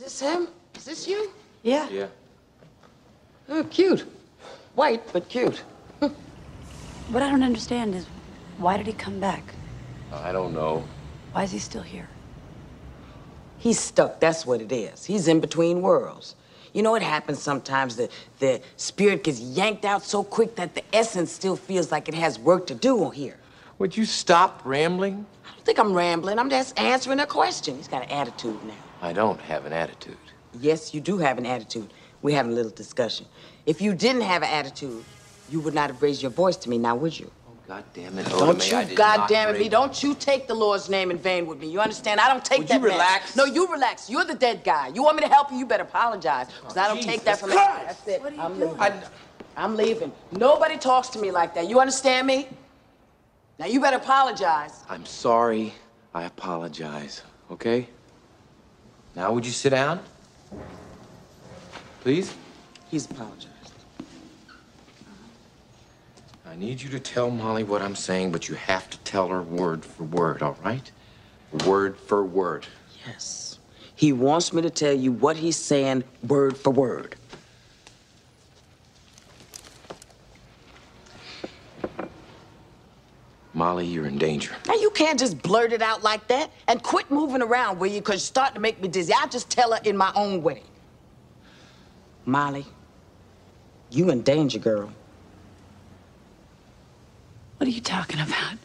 this him? Is this you? Yeah. Yeah. Oh, cute. White, but cute. What I don't understand is why did he come back? I don't know. Why is he still here? He's stuck, that's what it is. He's in between worlds. You know, it happens sometimes that the spirit gets yanked out so quick that the essence still feels like it has work to do on here. Would you stop rambling? I don't think I'm rambling. I'm just answering a question. He's got an attitude now. I don't have an attitude. Yes, you do have an attitude. We're having a little discussion. If you didn't have an attitude, you would not have raised your voice to me, now would you? Oh, God damn it, Don't Oda you, I did God not damn it, me, don't you take the Lord's name in vain with me. You understand? I don't take Would that you mess. relax? No, you relax. You're the dead guy. You want me to help you, you better apologize. Because I don't oh, take that from Christ. That's it. What are you I'm doing? leaving. I- I'm leaving. Nobody talks to me like that. You understand me? Now you better apologize. I'm sorry. I apologize. Okay? Now, would you sit down? Please? He's apologized. I need you to tell Molly what I'm saying, but you have to tell her word for word, all right? Word for word. Yes. He wants me to tell you what he's saying word for word. Molly, you're in danger. Now you can't just blurt it out like that and quit moving around, will you? Because you're starting to make me dizzy. I'll just tell her in my own way. Molly, you in danger, girl. What are you talking about?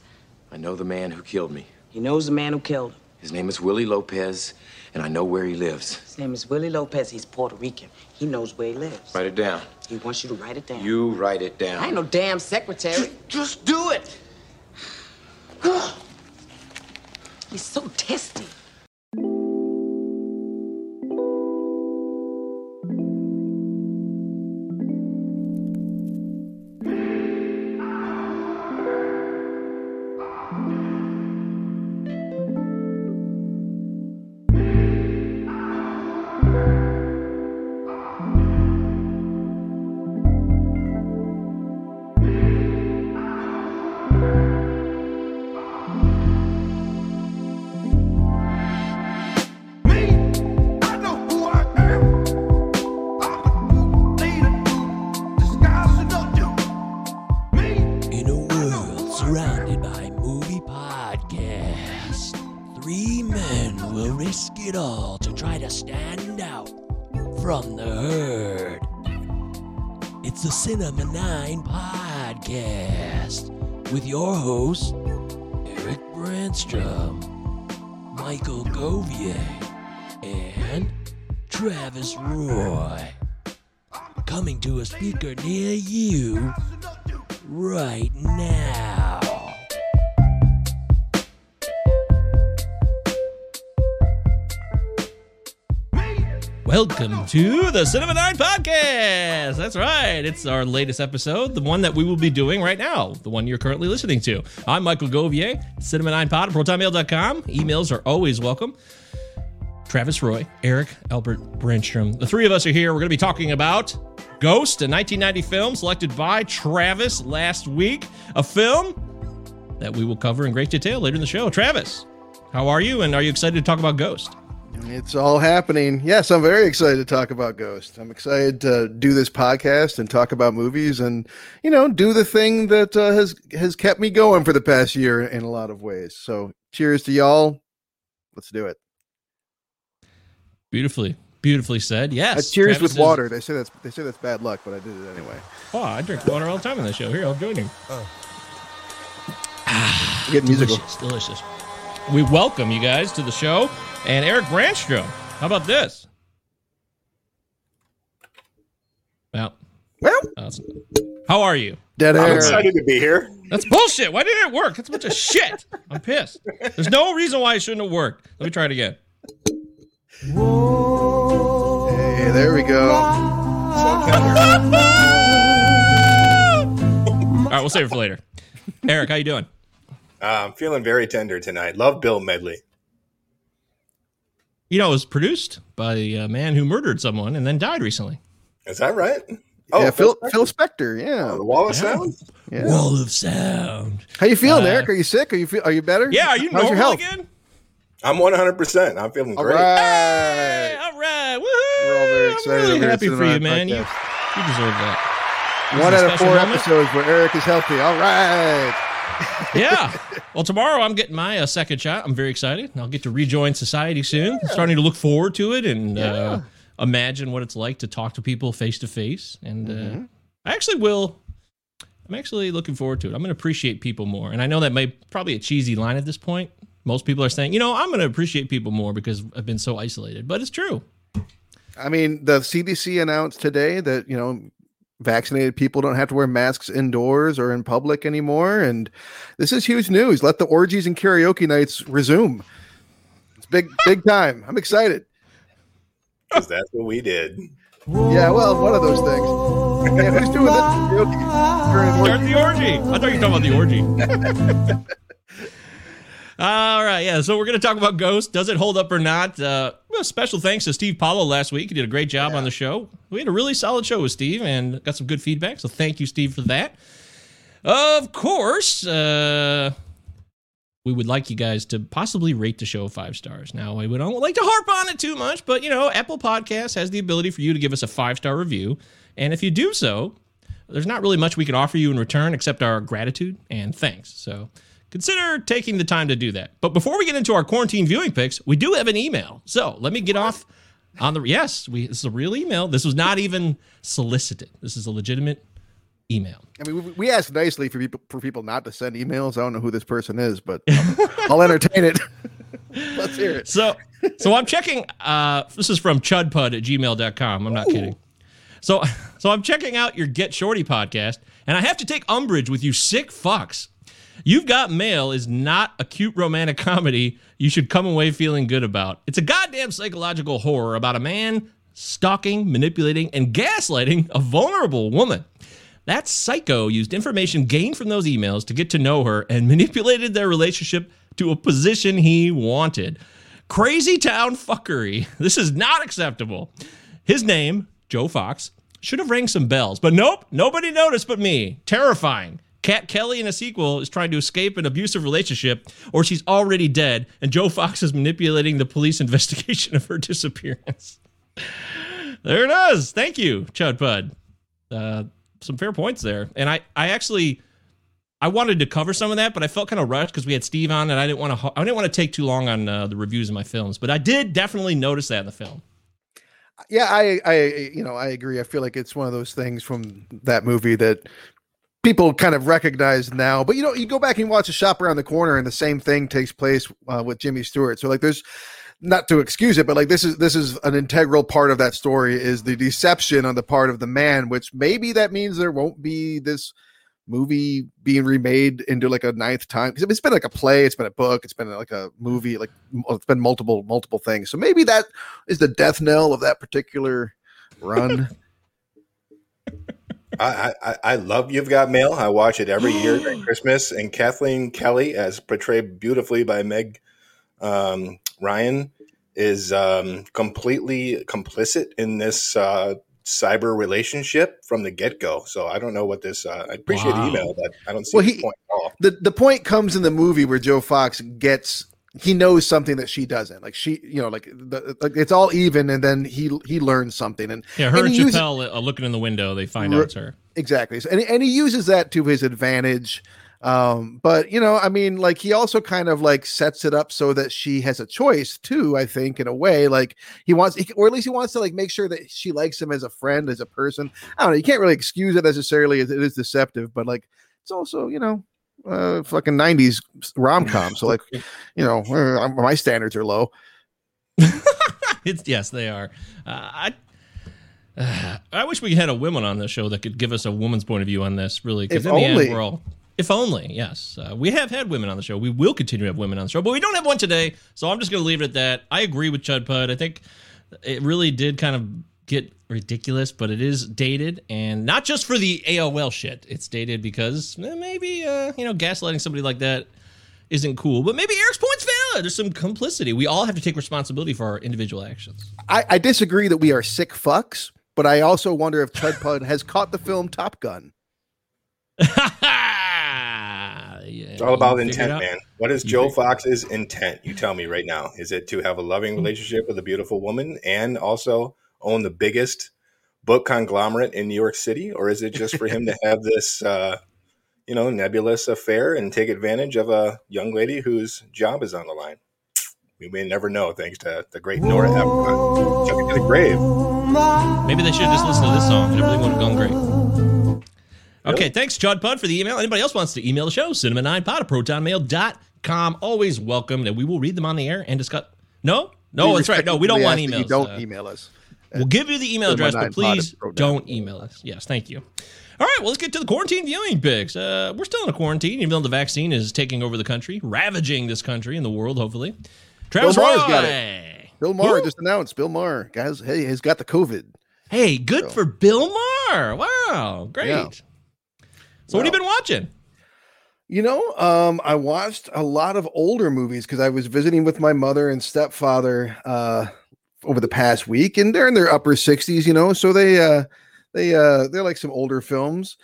I know the man who killed me. He knows the man who killed him. His name is Willie Lopez, and I know where he lives. His name is Willie Lopez. He's Puerto Rican. He knows where he lives. Write it down. He wants you to write it down. You write it down. I ain't no damn secretary. Just do it. He's so testy. To try to stand out from the herd. It's the Cinema 9 podcast with your hosts, Eric Brandstrom, Michael Govier, and Travis Roy. Coming to a speaker near you right now. Welcome to the Cinema 9 Podcast. That's right. It's our latest episode, the one that we will be doing right now, the one you're currently listening to. I'm Michael Govier, Cinema 9 Pod at protonmail.com. Emails are always welcome. Travis Roy, Eric Albert Brandstrom. The three of us are here. We're going to be talking about Ghost, a 1990 film selected by Travis last week, a film that we will cover in great detail later in the show. Travis, how are you? And are you excited to talk about Ghost? It's all happening. Yes, I'm very excited to talk about Ghost. I'm excited to do this podcast and talk about movies, and you know, do the thing that uh, has has kept me going for the past year in a lot of ways. So, cheers to y'all. Let's do it. Beautifully, beautifully said. Yes. cheers Travis with is- water. They say that's they say that's bad luck, but I did it anyway. Oh, I drink water all the time on this show. Here, I'll join you. Get musical. Delicious, delicious. We welcome you guys to the show. And Eric Brandstrom, how about this? Well, Well, awesome. how are you? dead I'm air. excited to be here. That's bullshit. Why didn't it work? That's a bunch of shit. I'm pissed. There's no reason why it shouldn't have worked. Let me try it again. Hey, there we go. All right, we'll save it for later. Eric, how you doing? Uh, I'm feeling very tender tonight. Love Bill Medley. You know, it was produced by a man who murdered someone and then died recently. Is that right? Oh, yeah, Phil Spector? Phil Spector. Oh, Yeah. the Wall of Yeah. Sound. yeah. Wall of sound. How you feeling, Uh, Eric? Are you sick? Are you feel? Are you better? Yeah, are you How's normal your health? again? I'm 100. percent I'm feeling All great. right. Hey, all right. excited. really over at happy for you, man. You, you deserve that. This One out of four moment. episodes where Eric is healthy. All right. yeah. Well, tomorrow I'm getting my uh, second shot. I'm very excited. I'll get to rejoin society soon. I'm starting to look forward to it and uh, imagine what it's like to talk to people face to face. And uh, Mm-hmm. I actually will. I'm actually looking forward to it. I'm going to appreciate people more. And I know that may probably a cheesy line at this point. Most people are saying, you know, I'm going to appreciate people more because I've been so isolated. But it's true. I mean, the CDC announced today that you know vaccinated people don't have to wear masks indoors or in public anymore, and this is huge news. Let the orgies and karaoke nights resume. It's big, big time. I'm excited. Because that's what we did. Yeah, well, one of those things. Yeah, who's doing this karaoke Start the orgy. I thought you were talking about the orgy. All right, yeah. So we're going to talk about Ghost. Does it hold up or not? Uh, well, special thanks to Steve Paulo last week. He did a great job on the show. We had a really solid show with Steve and got some good feedback. So thank you, Steve, for that. Of course, uh, we would like you guys to possibly rate the show five stars. Now, we don't like to harp on it too much, but you know, Apple Podcasts has the ability for you to give us a five star review, and if you do so, there's not really much we can offer you in return except our gratitude and thanks. So consider taking the time to do that. But before we get into our quarantine viewing picks, we do have an email. So let me get off on the yes, we this is a real email. This was not even solicited. This is a legitimate email. I mean, we, we asked nicely for people for people not to send emails. I don't know who this person is, but I'll, I'll entertain it. Let's hear it. So so I'm checking uh this is from chudpud at gmail.com. I'm not kidding. So so I'm checking out your Get Shorty podcast, and I have to take umbrage with you sick fucks. You've Got Mail is not a cute romantic comedy you should come away feeling good about. It's a goddamn psychological horror about a man stalking, manipulating, and gaslighting a vulnerable woman. That psycho used information gained from those emails to get to know her and manipulated their relationship to a position he wanted. Crazy town fuckery. This is not acceptable. His name, Joe Fox, should have rang some bells, but nope, nobody noticed but me. Terrifying. Kat Kelly in a sequel is trying to escape an abusive relationship, or she's already dead, and Joe Fox is manipulating the police investigation of her disappearance. There it is. Thank you, Chud Pud. Uh, some fair points there. And I, I actually, I wanted to cover some of that, but I felt kind of rushed because we had Steve on, and I didn't want to, I didn't want to take too long on uh, the reviews of my films. But I did definitely notice that in the film. Yeah, I, I, you know, I agree. I feel like it's one of those things from that movie that people kind of recognize now. But you know, you go back and watch a shop around the corner, and the same thing takes place uh, with Jimmy Stewart. So like, there's not to excuse it, but like this is this is an integral part of that story is the deception on the part of the man, which maybe that means there won't be this movie being remade into like a ninth time because it's been like a play, it's been a book, it's been like a movie, like it's been multiple multiple things. So maybe that is the death knell of that particular run. I, I I love You've Got Mail. I watch it every year during Christmas. And Kathleen Kelly, as portrayed beautifully by Meg um, Ryan, is um, completely complicit in this uh, cyber relationship from the get go. So I don't know what this. Uh, I appreciate Wow. the email, but I don't see Well, the he- point at all. the the point comes in the movie where Joe Fox gets he knows something that she doesn't. Like she, you know, like the like it's all even, and then he he learns something, and Yeah, her and and he uses- Chappelle uh, looking in the window, they find out it's her. exactly, so, and and he uses that to his advantage. Um, but you know, I mean, like he also kind of like sets it up so that she has a choice too. I think in a way, like he wants, or at least he wants to like make sure that she likes him as a friend, as a person. I don't know. You can't really excuse it necessarily. It is deceptive, but like it's also you know uh fucking 90s rom-com so like you know uh, my standards are low It's yes, they are. Uh, I. I wish we had a woman on the show that could give us a woman's point of view on this, really. Because If in the end, we're all. If only, yes. Uh, we have had women on the show. We will continue to have women on the show, but we don't have one today. So I'm just going to leave it at that. I agree with Chud Pud. I think it really did kind of get ridiculous, but it is dated, and not just for the AOL shit. It's dated because eh, maybe uh, you know gaslighting somebody like that isn't cool, but maybe Eric's point's valid. There's some complicity. We all have to take responsibility for our individual actions. I, I disagree that we are sick fucks but i also wonder if chud pud has caught the film top gun It's all about intent, man. What is You Joe Fox's intent? You tell me right now. Is it to have a loving relationship with a beautiful woman and also own the biggest book conglomerate in New York City, or is it just for him to have this, uh, you know, nebulous affair and take advantage of a young lady whose job is on the line? We may never know, thanks to the great Nora Ephron. Took it to the grave. Maybe they should have just listened to this song and everything would have gone great. Okay, thanks, Chud Pud, for the email. Anybody else wants to email the show, cinema9pod at protonmail.com. Always welcome, and we will read them on the air and discuss. No? No, We that's right. No, we don't want ask emails. You don't Uh, email us. We'll give you the email address, but please don't email us. Yes, thank you. All right, well, let's get to the quarantine viewing picks. Uh, we're still in a quarantine, even though the vaccine is taking over the country, ravaging this country and the world, hopefully. Travis Maher's Roy. got Bill Maher Who? just announced. Bill Maher, guys, hey, he's got the COVID. Hey, good So- for Bill Maher. Wow, great. Yeah. So, what have you been watching? You know, um, I watched a lot of older movies because I was visiting with my mother and stepfather uh, over the past week, and they're in their upper sixties. You know, so they uh, they uh, they're like some older films.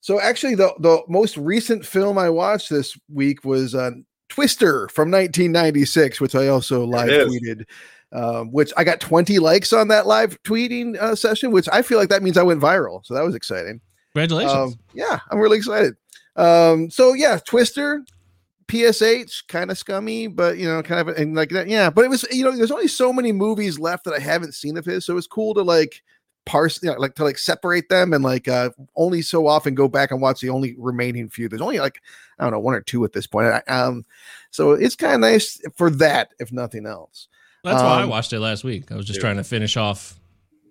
So actually, the the most recent film I watched this week was uh, Twister from 1996, which I also live tweeted. Um, which I got 20 likes on that live tweeting uh, session, which I feel like that means I went viral. So that was exciting. Congratulations. Um, yeah, I'm really excited. Um, so yeah, Twister, PSH, kind of scummy, but you know, kind of and like that. Yeah, but it was you know, there's only so many movies left that I haven't seen of his, so it's cool to like parse, you know, like to like separate them and like uh only so often go back and watch the only remaining few. There's only like I don't know one or two at this point. I- Um, so it's kind of nice for that, if nothing else. That's why I um, watched it last week. I was just Yeah. trying to finish off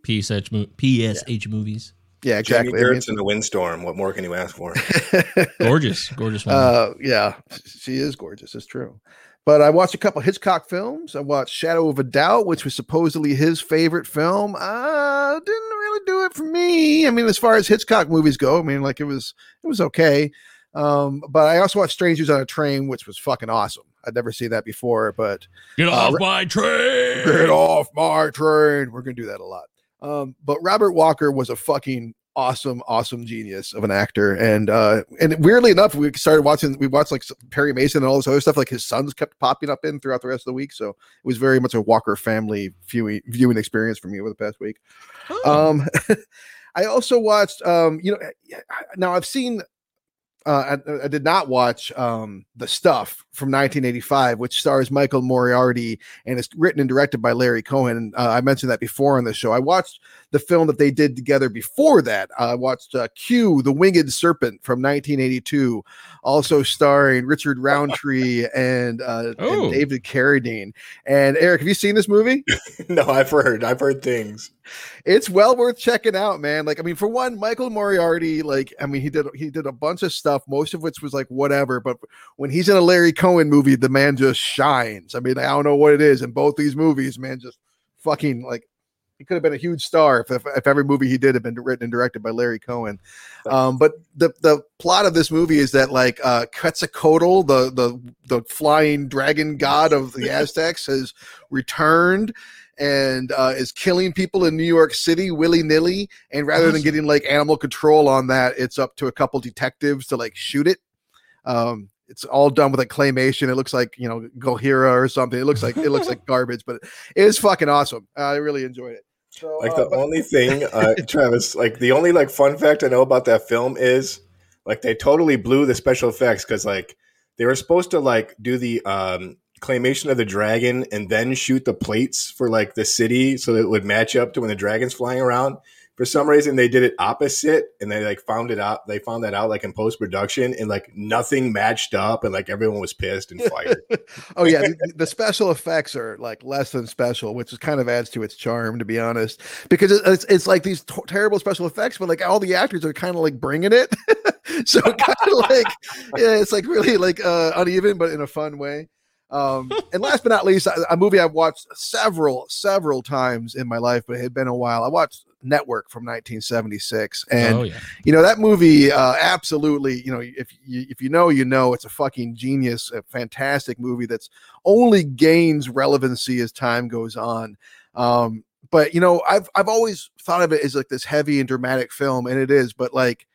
PSH, PSH movies. Yeah, Jamie exactly. I mean, Gertz and the Windstorm. What more can you ask for? Gorgeous, gorgeous one. Uh, yeah, she is gorgeous. It's true. But I watched a couple Hitchcock films. I watched Shadow of a Doubt, which was supposedly his favorite film. Uh, didn't really do it for me. I mean, as far as Hitchcock movies go, I mean, like it was it was okay. Um, but I also watched Strangers on a Train, which was fucking awesome. I'd never seen that before, but Get uh, off Ra- my train. get off my train. We're gonna do that a lot. Um, but Robert Walker was a fucking awesome, awesome genius of an actor, and uh, and weirdly enough, we started watching. We watched like Perry Mason and all this other stuff. Like his sons kept popping up in throughout the rest of the week, so it was very much a Walker family viewing viewing experience for me over the past week. Oh. Um, I also watched. Um, you know, now I've seen. Uh, I, I did not watch um, the stuff from 1985, which stars Michael Moriarty and is written and directed by Larry Cohen. Uh, I mentioned that before on the show. I watched the film that they did together before that. I watched uh, Q, the Winged Serpent from 1982, also starring Richard Roundtree and, uh, Oh. and David Carradine. And Eric, have you seen this movie? no, I've heard. I've heard things. it's well worth checking out, man. Like, I mean, for one, Michael Moriarty, like, I mean, he did he did a bunch of stuff, most of which was like whatever. But when he's in a Larry Cohen movie, the man just shines. I mean, I don't know what it is in both these movies, man. Just fucking like he could have been a huge star if, if, if every movie he did had been written and directed by Larry Cohen. Um, but the the plot of this movie is that like uh, Quetzalcoatl, the the the flying dragon god of the Aztecs, has returned and uh, is killing people in New York City willy nilly. And rather than getting like animal control on that, it's up to a couple detectives to like shoot it. Um, it's all done with a claymation. It looks like you know Gohira or something. It looks like it looks like garbage, but it is fucking awesome. I really enjoyed it. So, Like uh, the but- only thing, uh, Travis, like the only like fun fact I know about that film is like they totally blew the special effects because like they were supposed to like do the um claymation of the dragon and then shoot the plates for like the city so that it would match up to when the dragon's flying around. For some reason, they did it opposite, and they like found it out. They found that out like in post production, and like nothing matched up, and like everyone was pissed and fired. oh yeah, the, the special effects are like less than special, which is kind of adds to its charm, to be honest. Because it's it's like these t- terrible special effects, but like all the actors are kind of like bringing it, so kind of like yeah, it's like really like uh, uneven, but in a fun way. Um, and last but not least, a, a movie I've watched several several times in my life, but it had been a while. I watched Network from 1976, and oh yeah. you know that movie uh, absolutely you know if you if you know you know it's a fucking genius a fantastic movie that's only gains relevancy as time goes on um but you know i've i've always thought of it as like this heavy and dramatic film and it is but like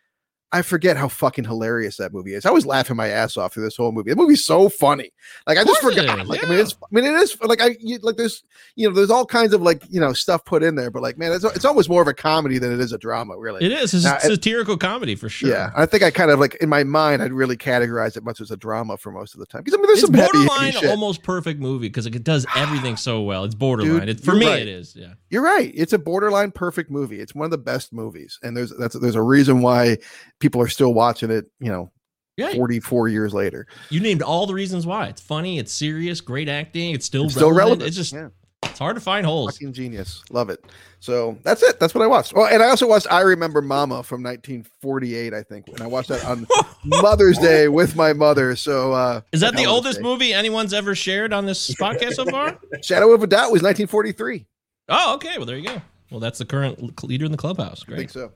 I forget how fucking hilarious that movie is. I was laughing my ass off through this whole movie. The movie's so funny. Like I just forgot. is, Like I mean, it's I mean it is like I you, like there's you know there's all kinds of like you know stuff put in there, but like man, it's it's almost more of a comedy than it is a drama. Really, It is. It's Now, a satirical comedy for sure. Yeah, I think I kind of like in my mind I'd really categorize it much as a drama for most of the time because I mean there's It's some borderline almost perfect movie because it does everything so well. It's borderline. Dude, it, for me, right. it is. Yeah. You're right. It's a borderline perfect movie. It's one of the best movies, and there's that's there's a reason why people are still watching it. You know, Yeah. 44 years later. You named all the reasons why. It's funny. It's serious. Great acting. It's still It's still relevant. relevant. It's just Yeah. it's hard to find holes. Fucking genius. Love it. So that's it. That's what I watched. Oh, and I also watched I Remember Mama from 1948, I think. And I watched that on Mother's Day with my mother. So uh Is that the hell of a oldest day. movie anyone's ever shared on this podcast so far? Shadow of a Doubt was 1943. Oh, okay. Well, there you go. Well, that's the current leader in the clubhouse. I think Great. so.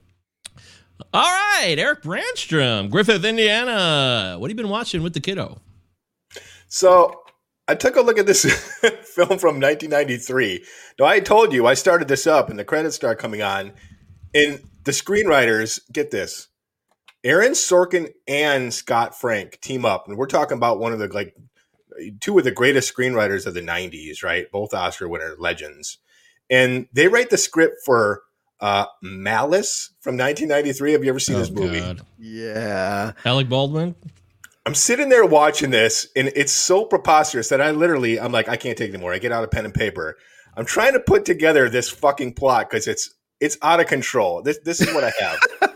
All right, Eric Brandstrom, Griffith, Indiana. What have you been watching with the kiddo? So I took a look at this film from 1993. Now I told you I started this up, and the credits start coming on, and the screenwriters get this: Aaron Sorkin and Scott Frank team up, and we're talking about one of the like two of the greatest screenwriters of the 90s, right? Both Oscar winner legends, and they write the script for uh, Malice from 1993. Have you ever seen Oh, this movie? God. Yeah. Alec Baldwin. I'm sitting there watching this, and it's so preposterous that I literally, I'm like, I can't take it anymore. I get out a pen and paper. I'm trying to put together this fucking plot because it's it's out of control. This this is what I have.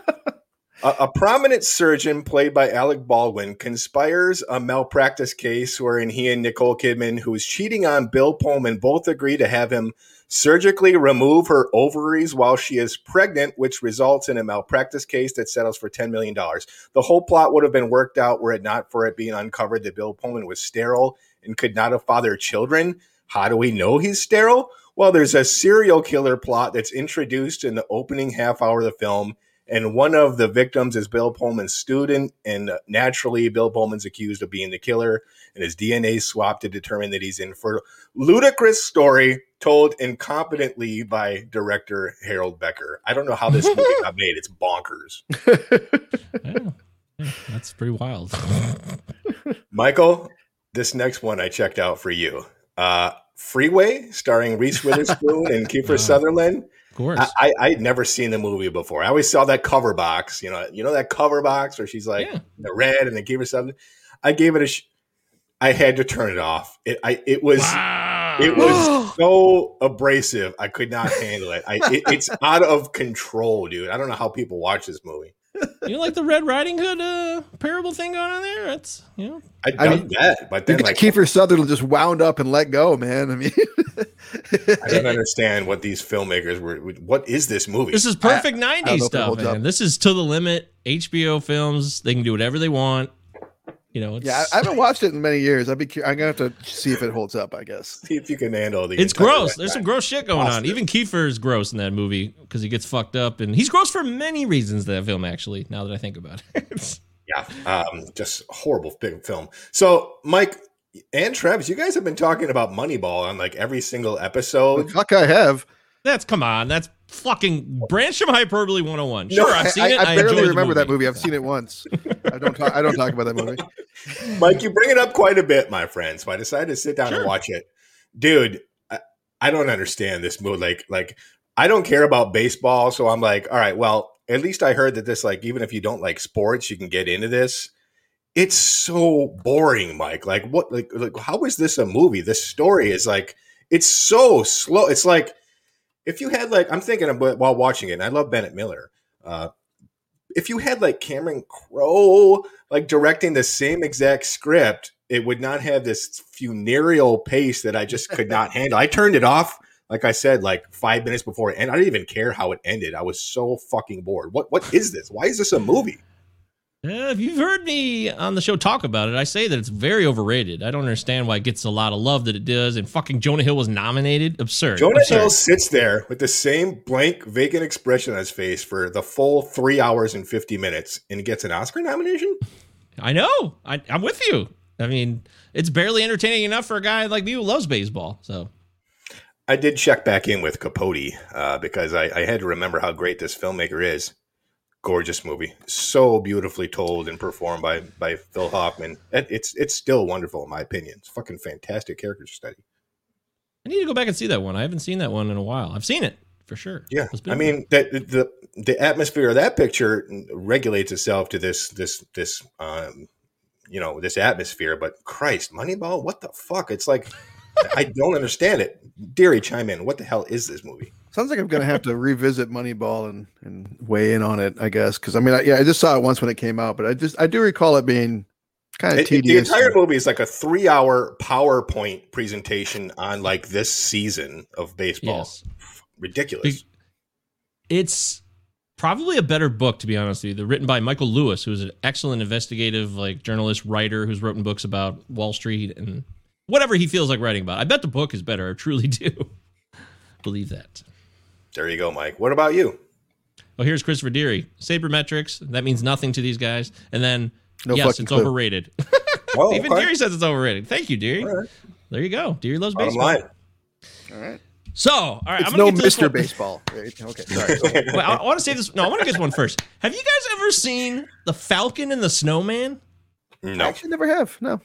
a, a prominent surgeon played by Alec Baldwin conspires a malpractice case wherein he and Nicole Kidman, who is cheating on Bill Pullman, both agree to have him surgically remove her ovaries while she is pregnant, which results in a malpractice case that settles for $10 million. The whole plot would have been worked out were it not for it being uncovered that Bill Pullman was sterile and could not have fathered children. How do we know he's sterile? Well, there's a serial killer plot that's introduced in the opening half hour of the film, and one of the victims is Bill Pullman's student, and uh, naturally, Bill Pullman's accused of being the killer, and his DNA swapped to determine that he's infertile. Ludicrous story told incompetently by director Harold Becker. I don't know how this movie got made. It's bonkers. Yeah. Yeah, that's pretty wild. Michael, this next one I checked out for you. Uh, Freeway, starring Reese Witherspoon and Kiefer Wow. Sutherland. Of course. I, I I'd never seen the movie before. I always saw that cover box. You know, you know that cover box where she's like Yeah. the red and they gave her something. I gave it a. Sh- I had to turn it off. It I it was wow. it was so abrasive. I could not handle it. I it, it's out of control, dude. I don't know how people watch this movie. You know, like the Red Riding Hood uh, parable thing going on there. It's you know, I I done mean, that, but then like Kiefer Sutherland just wound up and let go, man. I mean, I don't understand what these filmmakers were. What is this movie? this is perfect know '90s if it stuff, man. up. This is to the limit. HBO films. They can do whatever they want. You know, it's, yeah, I, I haven't watched it in many years. I'd be. cu- I'm gonna have to see if it holds up. I guess. See if you can handle the. It's gross. There's runtime. some gross shit going on. Even Kiefer is gross in that movie because he gets fucked up, and he's gross for many reasons. That film, actually, now that I think about it. Yeah, um, just horrible big film. So, Mike and Travis, you guys have been talking about Moneyball on like every single episode. Fuck, I have. That's come on. That's fucking Brancham Hyperbole 101. Sure, No, I've seen I, it. I I, barely enjoyed the remember that movie. I've seen it once. I don't. Talk, I don't talk about that movie. Mike, you bring it up quite a bit, my friend. So I decided to sit down Sure. and watch it. Dude, I, I don't understand this movie. Like, like I don't care about baseball, so I'm like, all right, well, at least I heard that this, like, even if you don't like sports, you can get into this. It's so boring, Mike. Like, what? Like, like how is this a movie? This story is like, it's so slow. It's like if you had like, I'm thinking about while watching it, and I love Bennett Miller. Uh, if you had like Cameron Crowe like directing the same exact script, it would not have this funereal pace that I just could not handle. I turned it off, like I said, like five minutes before it ended. I didn't even care how it ended. I was so fucking bored. What what is this? Why is this a movie? Yeah, if you've heard me on the show talk about it, I say that it's very overrated. I don't understand why it gets a lot of love that it does. And fucking Jonah Hill was nominated. Absurd. Jonah Absurd. Hill sits there with the same blank, vacant expression on his face for the full three hours and fifty minutes, and gets an Oscar nomination. I know. I, I'm with you. I mean, it's barely entertaining enough for a guy like me who loves baseball. So I did check back in with Capote uh, because I, I had to remember how great this filmmaker is. Gorgeous movie. So beautifully told and performed by by Phil Hoffman. It's it's still wonderful in my opinion. It's fucking fantastic character study. I need to go back and see that one. I haven't seen that one in a while. I've seen it for sure. Yeah, I mean that the the atmosphere of that picture regulates itself to this this this um you know this atmosphere. But Christ, Moneyball, what the fuck? It's like I don't understand it. Deary, chime in. What the hell is this movie? Sounds like I'm going to have to revisit Moneyball and, and weigh in on it, I guess. Because I mean, I, yeah, I just saw it once when it came out, but I just I do recall it being kind of It- it- the entire movie is like a three-hour PowerPoint presentation on like this season of baseball. yes. Ridiculous. it's probably a better book to be honest with you. They're written by Michael Lewis, who's an excellent investigative like journalist writer who's written books about Wall Street and whatever he feels like writing about. I bet the book is better. I truly do believe that. There you go, Mike. What about you? Oh, here's Christopher Deary. Sabermetrics. That means nothing to these guys. And then No yes, it's clue. overrated. Oh, Even okay. Deary says it's overrated. Thank you, Deary. All right. There you go. Deary loves Bottom baseball. line. All right. So, all right, It's I'm no get to Mr. one. Baseball. Okay, sorry. Wait, I, I want to say this. No, I want to get this one first. Have you guys ever seen the Falcon and the Snowman? No, I No. actually never have. No.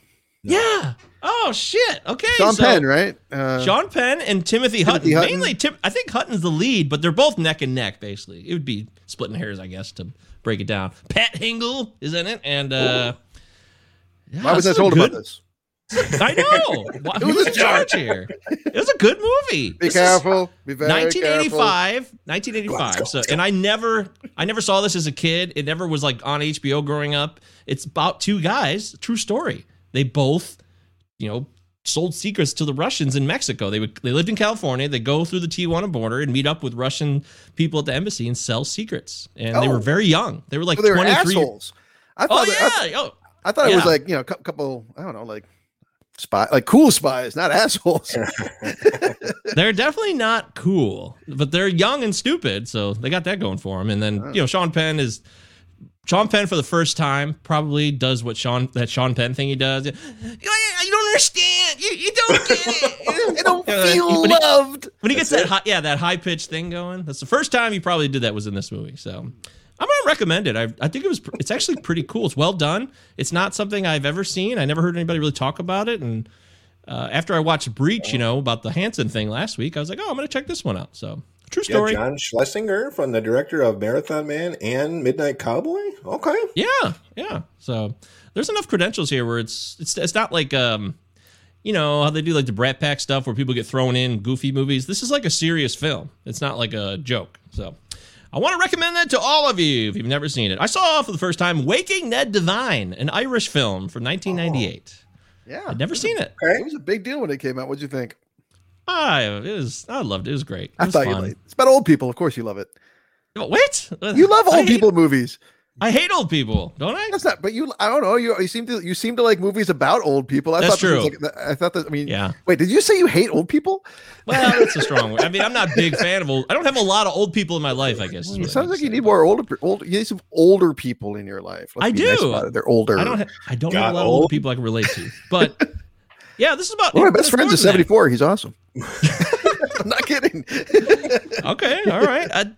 Yeah. Oh shit. Okay. Sean so- Penn, right? Uh, Sean Penn and Timothy Hutton. Timothy Hutton. Mainly, Tim, I think Hutton's the lead, but they're both neck and neck. Basically, it would be splitting hairs, I guess, to break it down. Pat Hingle is in it, and uh, yeah, why was I told good- about this? I know. Why- Who's in charge here? It was a good movie. Be This careful. Be very careful. 1985 1985 so and i never i never saw this as a kid it never was like on hbo growing up it's about two guys true story they both you know sold secrets to the russians in mexico they would they lived in california they go through the tijuana border and meet up with russian people at the embassy and sell secrets and they Oh. were very young they were like So they were 23 assholes. I oh thought, that- yeah oh I, I thought it was like, you know, a couple, I don't know, like spy, like cool spies, not assholes. they're definitely not cool, but they're young and stupid, so they got that going for them. And then oh. you know, Sean Penn is Sean Penn for the first time probably does what Sean that Sean Penn thing he does. You, you don't understand. You, you don't get it. I don't feel when he- loved. when he gets that high, yeah that high pitched thing going. That's the first time he probably did that was in this movie. So I'm gonna recommend it. I, I think it was it's actually pretty cool. It's well done. It's not something I've ever seen. I never heard anybody really talk about it. And uh, after I watched Breach, you know about the Hanssen thing last week, I was like, oh, I'm gonna check this one out. So true story. Yeah. John Schlesinger from the director of Marathon Man and Midnight Cowboy. Okay. Yeah, yeah. So there's enough credentials here where it's it's it's not like um you know how they do like the Brat Pack stuff where people get thrown in goofy movies. This is like a serious film. It's not like a joke. So I want to recommend that to all of you if you've never seen it. I saw for the first time Waking Ned Devine, an Irish film from 1998. Yeah. I'd never seen it. It was a big deal when it came out. What'd you think? I it was I loved it. It was great. It I was thought you fun. liked It's about old people. Of course you love it. What? You love old hate- people movies. I hate old people, don't I? That's not, but you, I don't know. You, you seem to, you seem to like movies about old people. I That's thought true. Like, I thought that, I mean, Yeah. wait, did you say you hate old people? Well, that's a strong word. I mean, I'm not a big fan of old. I don't have a lot of old people in my life. I guess. It sounds like you need more older, pe- old, you need some older people in your life. Let's I be nice do. They're older. I don't. Ha- I don't have a lot of old? people I can relate to. But yeah, this is about. One of my best friends more is 74. He's awesome. I'm not kidding. Okay, all right. I,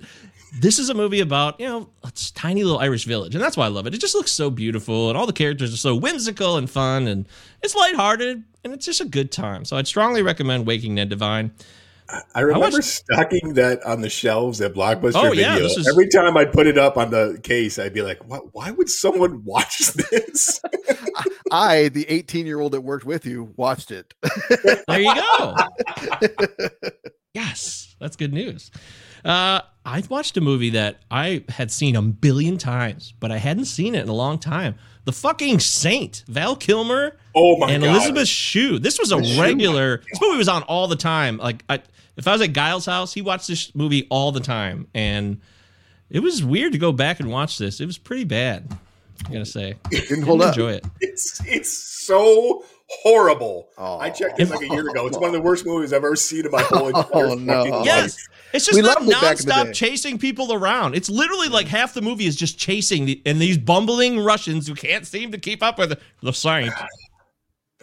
this is a movie about you know a tiny little Irish village, and that's why I love it. It just looks so beautiful, and all the characters are so whimsical and fun, and it's lighthearted, and it's just a good time. So I'd strongly recommend Waking Ned Devine. I remember watched- stocking that on the shelves at Blockbuster Oh, Video. yeah, this is- Every time I'd put it up on the case, I'd be like, "What? Why would someone watch this?" I, the 18 year old that worked with you, watched it. There you go. yes, that's good news. Uh, I watched a movie that I had seen a billion times, but I hadn't seen it in a long time. The fucking Saint, Val Kilmer oh my and god! Elizabeth Shue. This was a regular. This movie was on all the time. Like, I, if I was at Giles' house, he watched this movie all the time, and it was weird to go back and watch this. It was pretty bad. I gotta say, Didn't hold Didn't up. enjoy it. It's it's so horrible. Oh. I checked it like a year ago. It's one of the worst movies I've ever seen in my whole entire Oh, no. life. Yes. It's just We not loved it back in the nonstop chasing people around. It's literally like half the movie is just chasing the, and these bumbling Russians who can't seem to keep up with the, the Saint.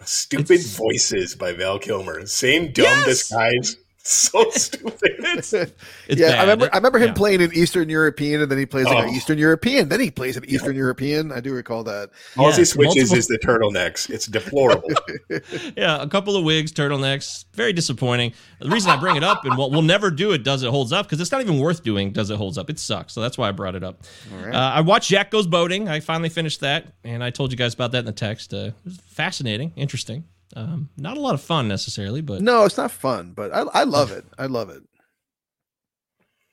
Stupid It's- voices by Val Kilmer. Same dumb Yes! disguise. So stupid. It's, it's yeah, bad. I remember. I remember him Yeah. playing an Eastern European, and then he plays like Oh. an Eastern European. Then he plays an Eastern European. I do recall that. All Yeah, he switches multiple- is the turtlenecks. It's deplorable. Yeah, a couple of wigs, turtlenecks. Very disappointing. The reason I bring it up, and we'll, we'll never do it, does it holds up? Because it's not even worth doing. Does it holds up? It sucks. So that's why I brought it up. Uh, I watched Jack Goes Boating. I finally finished that, and I told you guys about that in the text. Uh, it was fascinating, interesting. Um, not a lot of fun necessarily, but No, it's not fun, but I, I love it. I love it.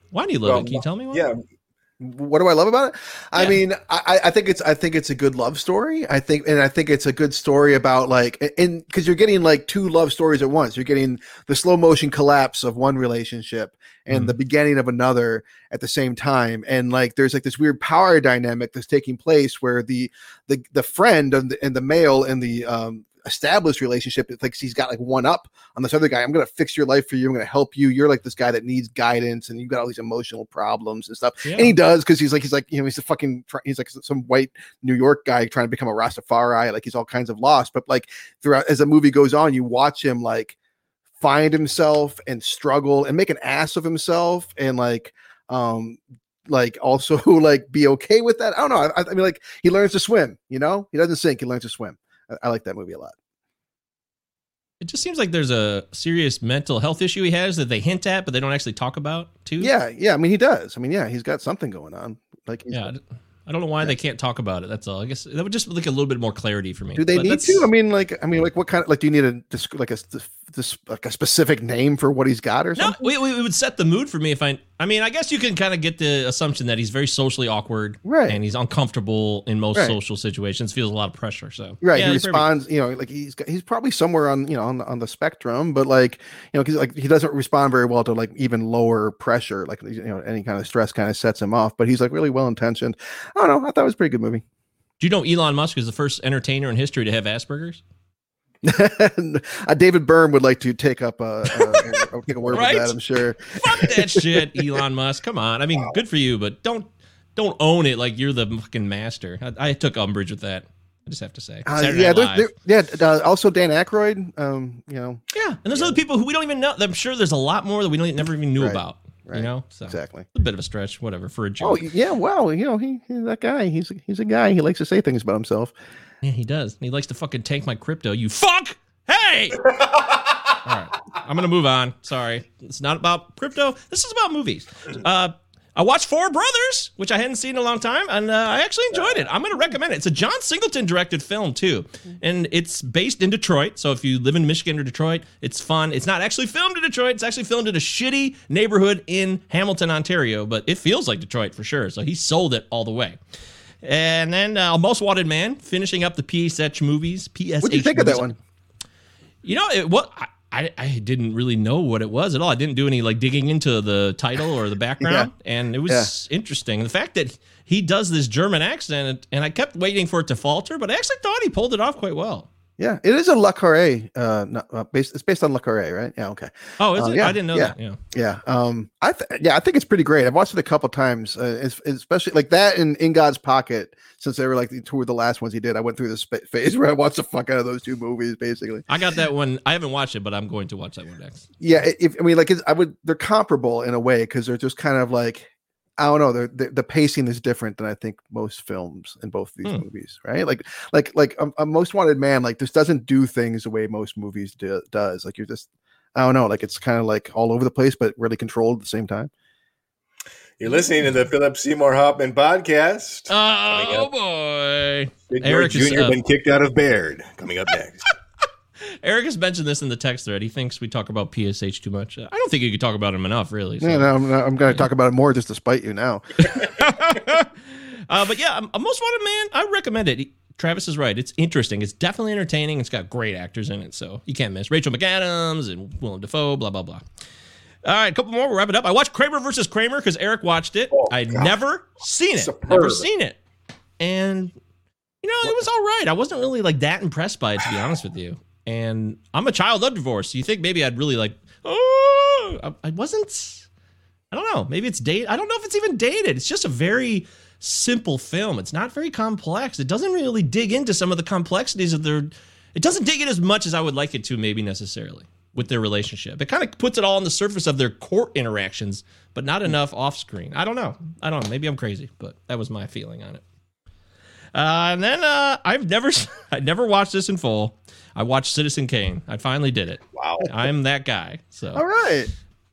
why do you love Well, it? Can you tell me why? yeah, What do I love about it? I Yeah. mean, I, I think it's I think it's a good love story. I think, and I think it's a good story about like, and because you're getting like two love stories at once. You're getting the slow motion collapse of one relationship and Mhm. the beginning of another at the same time. And like, there's like this weird power dynamic that's taking place where the the the friend and the, and the male and the um established relationship it thinks he's got like one up on this other guy. I'm gonna fix your life for you. I'm gonna help you. You're like this guy that needs guidance and you've got all these emotional problems and stuff. Yeah. and he does because he's like he's like you know he's a fucking he's like some white New York guy trying to become a Rastafari. Like he's all kinds of lost. But like throughout as the movie goes on you watch him like find himself and struggle and make an ass of himself and like um like also like be okay with that. I don't know. I, I mean like he learns to swim you know? He doesn't sink he learns to swim I, I like that movie a lot It just seems like there's a serious mental health issue he has that they hint at, but they don't actually talk about too. yeah yeah I mean he does I mean yeah he's got something going on like Yeah. I don't know why they can't talk about it. That's all. I guess that would just like a little bit more clarity for me. Do they But need to? I mean, like, I mean, like, what kind of like? Do you need a like a this like a specific name for what he's got or No, something? we, we, it would set the mood for me if I. I mean, I guess you can kind of get the assumption that he's very socially awkward, Right. And he's uncomfortable in most Right. social situations. Feels a lot of pressure. So Right, yeah, he perfect. responds. You know, like he's he's probably somewhere on you know on the, on the spectrum, but like you know, because like he doesn't respond very well to like even lower pressure, like you know, any kind of stress kind of sets him off. But he's like really well intentioned. I don't know. I thought it was a pretty good movie. Do you know Elon Musk is the first entertainer in history to have Asperger's? uh, David Byrne would like to take up uh, uh, take a word Right? with that. I'm sure. Fuck that shit, Elon Musk. Come on. I mean, good for you, but don't don't own it like you're the fucking master. I, I took umbrage with that. I just have to say. Uh, yeah, there, there, yeah. Uh, also, Dan Aykroyd. Um, you know, yeah, and there's other people who we don't even know. I'm sure there's a lot more that we don't, never even knew Right, about. right, You know, so exactly. a bit of a stretch, whatever, for a joke. Oh yeah, well, you know, he, he's that guy. He's he's a guy. He likes to say things about himself. Yeah, he does. He likes to fucking tank my crypto. You fuck! Hey! All right. I'm going to move on. Sorry. It's not about crypto. This is about movies. Uh, I watched Four Brothers, which I hadn't seen in a long time, and uh, I actually enjoyed it. I'm going to recommend it. It's a John Singleton directed film, too. And it's based in Detroit. So if you live in Michigan or Detroit, it's fun. It's not actually filmed in Detroit. It's actually filmed in a shitty neighborhood in Hamilton, Ontario, but it feels like Detroit for sure. So he sold it all the way. And then uh, Most Wanted Man, finishing up the PSH movies. PSH What do you think of that one? You know, it, what I, I, I didn't really know what it was at all. I didn't do any like digging into the title or the background, and it was interesting. The fact that he does this German accent, and I kept waiting for it to falter, but I actually thought he pulled it off quite well. Yeah, it is a Le Carre. Uh, not, uh based. It's based on Le Carre, right? Yeah. Okay. Oh, is Uh, it? yeah, I didn't know yeah. that. Yeah. Yeah. Um. I th- yeah. I think it's pretty great. I've watched it a couple times, uh, it's, especially like that and In God's Pocket. Since they were like the two of the last ones he did, I went through this phase where I watched the fuck out of those two movies, basically. I got that one. I haven't watched it, but I'm going to watch that one next. Yeah. If I mean, like, it's, I would. They're comparable in a way because they're just kind of like. I don't know. They're, they the pacing is different than I think most films in both of these Hmm. movies, right? Like, like, like a, a Most Wanted Man, like this doesn't do things the way most movies do, does. Like you're just, I don't know. Like it's kind of like all over the place, but really controlled at the same time. You're listening to the Philip Seymour Hoffman podcast. Coming Oh boy! Big Eric George is, Jr. uh, been kicked out of Baird. Coming up next. Eric has mentioned this in the text thread. He thinks we talk about PSH too much. I don't think you could talk about him enough, really. so. Yeah, no, I'm, I'm going to talk about it more just to spite you now. uh, but yeah, a Most Wanted Man, I recommend it. He- Travis is right. It's interesting. It's definitely entertaining. It's got great actors in it, so you can't miss. Rachel McAdams and Willem Dafoe, blah, blah, blah. All right, a couple more. We'll wrap it up. I watched Kramer versus Kramer because Eric watched it. Oh, I'd God. never seen it. Superb. Never seen it. And, you know, it was all right. I wasn't really like that impressed by it, to be honest with you. And I'm a child of divorce. You think maybe I'd really like, oh, I, I wasn't. I don't know. Maybe it's dated. I don't know if it's even dated. It's just a very simple film. It's not very complex. It doesn't really dig into some of the complexities of their. It doesn't dig in as much as I would like it to, maybe necessarily. with their relationship. It kind of puts it all on the surface of their court interactions, but not enough off screen. I don't know. I don't know. Maybe I'm crazy, but that was my feeling on it. Uh, and then uh, I've never I never watched this in full. I watched Citizen Kane. I finally did it. Wow. I'm that guy. So All right.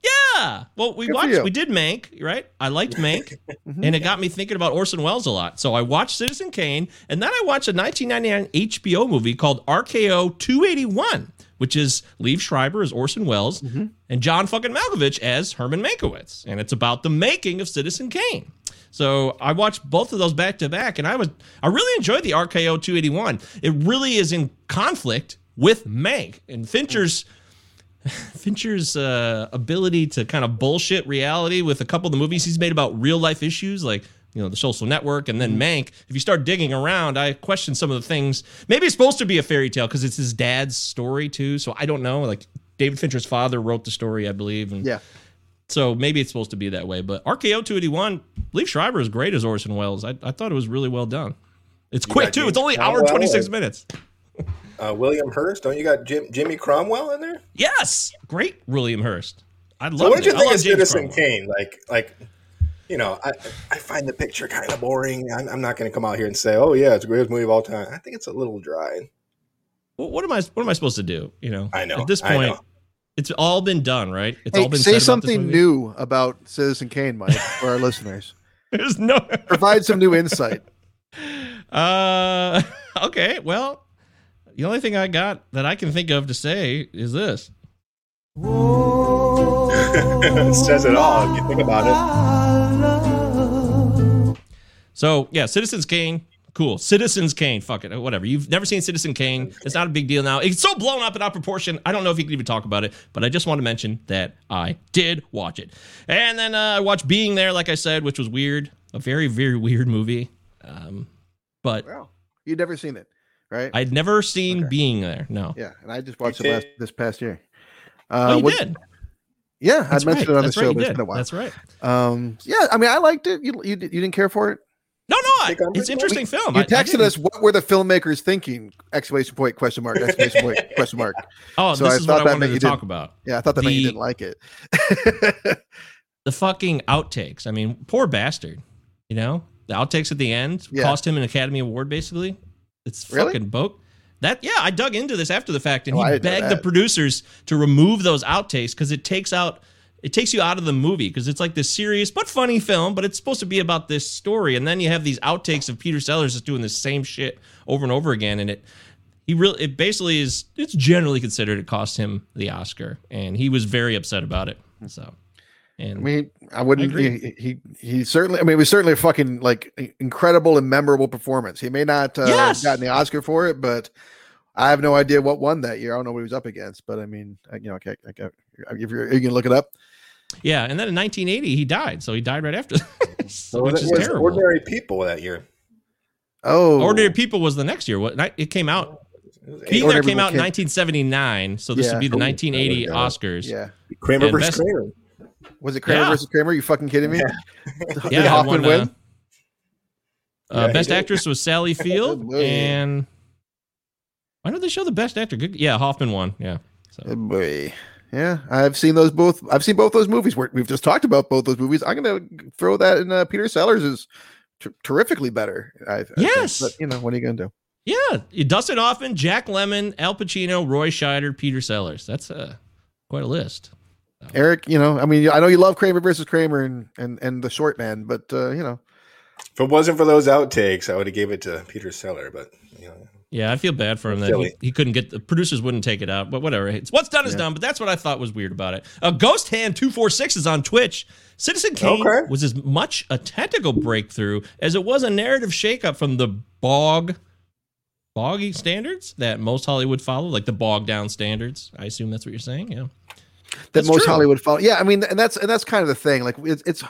yeah. Well, we Good watched. We did Mank, right? I liked Mank, mm-hmm. and it got me thinking about Orson Welles a lot. So I watched Citizen Kane, and then I watched a 1999 HBO movie called RKO 281, which is Liev Schreiber as Orson Welles mm-hmm. and John fucking Malkovich as Herman Mankiewicz, and it's about the making of Citizen Kane. So I watched both of those back to back, and I was I really enjoyed the RKO 281. It really is in conflict with Mank and Fincher's. Fincher's uh, ability to kind of bullshit reality with a couple of the movies he's made about real life issues, like you know the Social Network, and then Mank. If you start digging around, I question some of the things. Maybe it's supposed to be a fairy tale because it's his dad's story too. So I don't know. Like David Fincher's father wrote the story, I believe, and Yeah. So maybe it's supposed to be that way. But RKO 281, Liev Schreiber is great as Orson Welles. I, I thought it was really well done. It's quick too. It's only an hour 26 and- minutes. Uh, William Hearst, don't you got Jim, Jimmy Cromwell in there? Yes, great William Hearst. I love So what did you it. Think of Citizen Cromwell. Kane? Like, like, you know, I I find the picture kind of boring. I'm, I'm not going to come out here and say, oh yeah, it's the greatest movie of all time. I think it's a little dry. Well, what am I? What am I supposed to do? You know, I know, At this point. It's all been done, right? It's Hey, all been say said about this something movie. new about Citizen Kane, Mike, for our listeners. There's no. Provide some new insight. Uh, okay. Well, the only thing I got that I can think of to say is this. it says it all if you think about it. So yeah, Citizens Kane. Cool. Citizens Kane. Fuck it. Whatever. You've never seen Citizen Kane. It's not a big deal now. It's so blown up and out of proportion. I don't know if you can even talk about it, but I just want to mention that I did watch it. And then uh, I watched Being There, like I said, which was weird. A very, very weird movie. Um, but Wow. You'd never seen it, right? I'd never seen Okay. Being There. No. yeah, and I just watched it last this past year. Oh, Uh, you what- did. Yeah, That's I mentioned right. it on That's the right, show, you but it's did. been a while. That's right. Um, yeah, I mean, I liked it. You you, you didn't care for it. No, no, I, it's pretty interesting film. You I- I texted us. What were the filmmakers thinking? Exclamation point! Question mark! Exclamation point! Question mark! Oh, so this I is thought what I that wanted to you talk didn't- about. Yeah, I thought that meant you didn't like it. the fucking outtakes. I mean, poor bastard. You know, the outtakes at the end Yeah. cost him an Academy Award. Basically, it's Really? fucking boke. That yeah, I dug into this after the fact, and Oh, he begged the producers to remove those outtakes because it takes out. It takes you out of the movie because it's like this serious but funny film, but it's supposed to be about this story. And then you have these outtakes of Peter Sellers just doing the same shit over and over again, and it he really it basically is it's generally considered it cost him the Oscar, and he was very upset about it. So, and I mean, I wouldn't. agree. he, he he certainly. I mean, it was certainly a fucking like incredible and memorable performance. He may not uh, Yes! gotten the Oscar for it, but I have no idea what won that year. I don't know what he was up against, but I mean, I, you know, okay, okay, if you're you can look it up. Yeah, and then in 1980 he died, so he died right after, this, So which it is was terrible. Ordinary People that year. Oh, Ordinary People was the next year. What it came out? It Being There came out in 1979, so this Yeah. would be the 1980 there. Oscars. Yeah, Kramer and versus best- Kramer. was it Kramer Yeah. versus Kramer? You fucking kidding me? Yeah. Did Yeah, Hoffman won, win? uh, Uh, Yeah, he best did. actress was Sally Field, and why don't they show the best actor? Good, yeah, Hoffman won. Yeah, so boy. Yeah, I've seen those both. I've seen both those movies. We're, we've just talked about both those movies. I'm gonna throw that in. Uh, Peter Sellers is ter- terrifically better. I, I think. Yes. but you know what are you gonna do? yeah, Dustin Hoffman, Jack Lemmon, Al Pacino, Roy Scheider, Peter Sellers. That's uh, quite a list. Eric, you know, I mean, I know you love Kramer versus Kramer and and and the short man, but uh, you know, If it wasn't for those outtakes, I would have gave it to Peter Seller. But you know, Yeah, I feel bad for him that he, he couldn't get the producers wouldn't take it out, but whatever. It's what's done is Yeah. done. But that's what I thought was weird about it. Uh, Ghost Hand two four six is on Twitch. Citizen Kane Okay. was as much a technical breakthrough as it was a narrative shakeup from the bog, boggy standards that most Hollywood follow, like the bog down standards. I assume that's what you're saying. Yeah. that That's most true. Hollywood follow. Yeah, I mean, and that's and that's kind of the thing. Like it's it's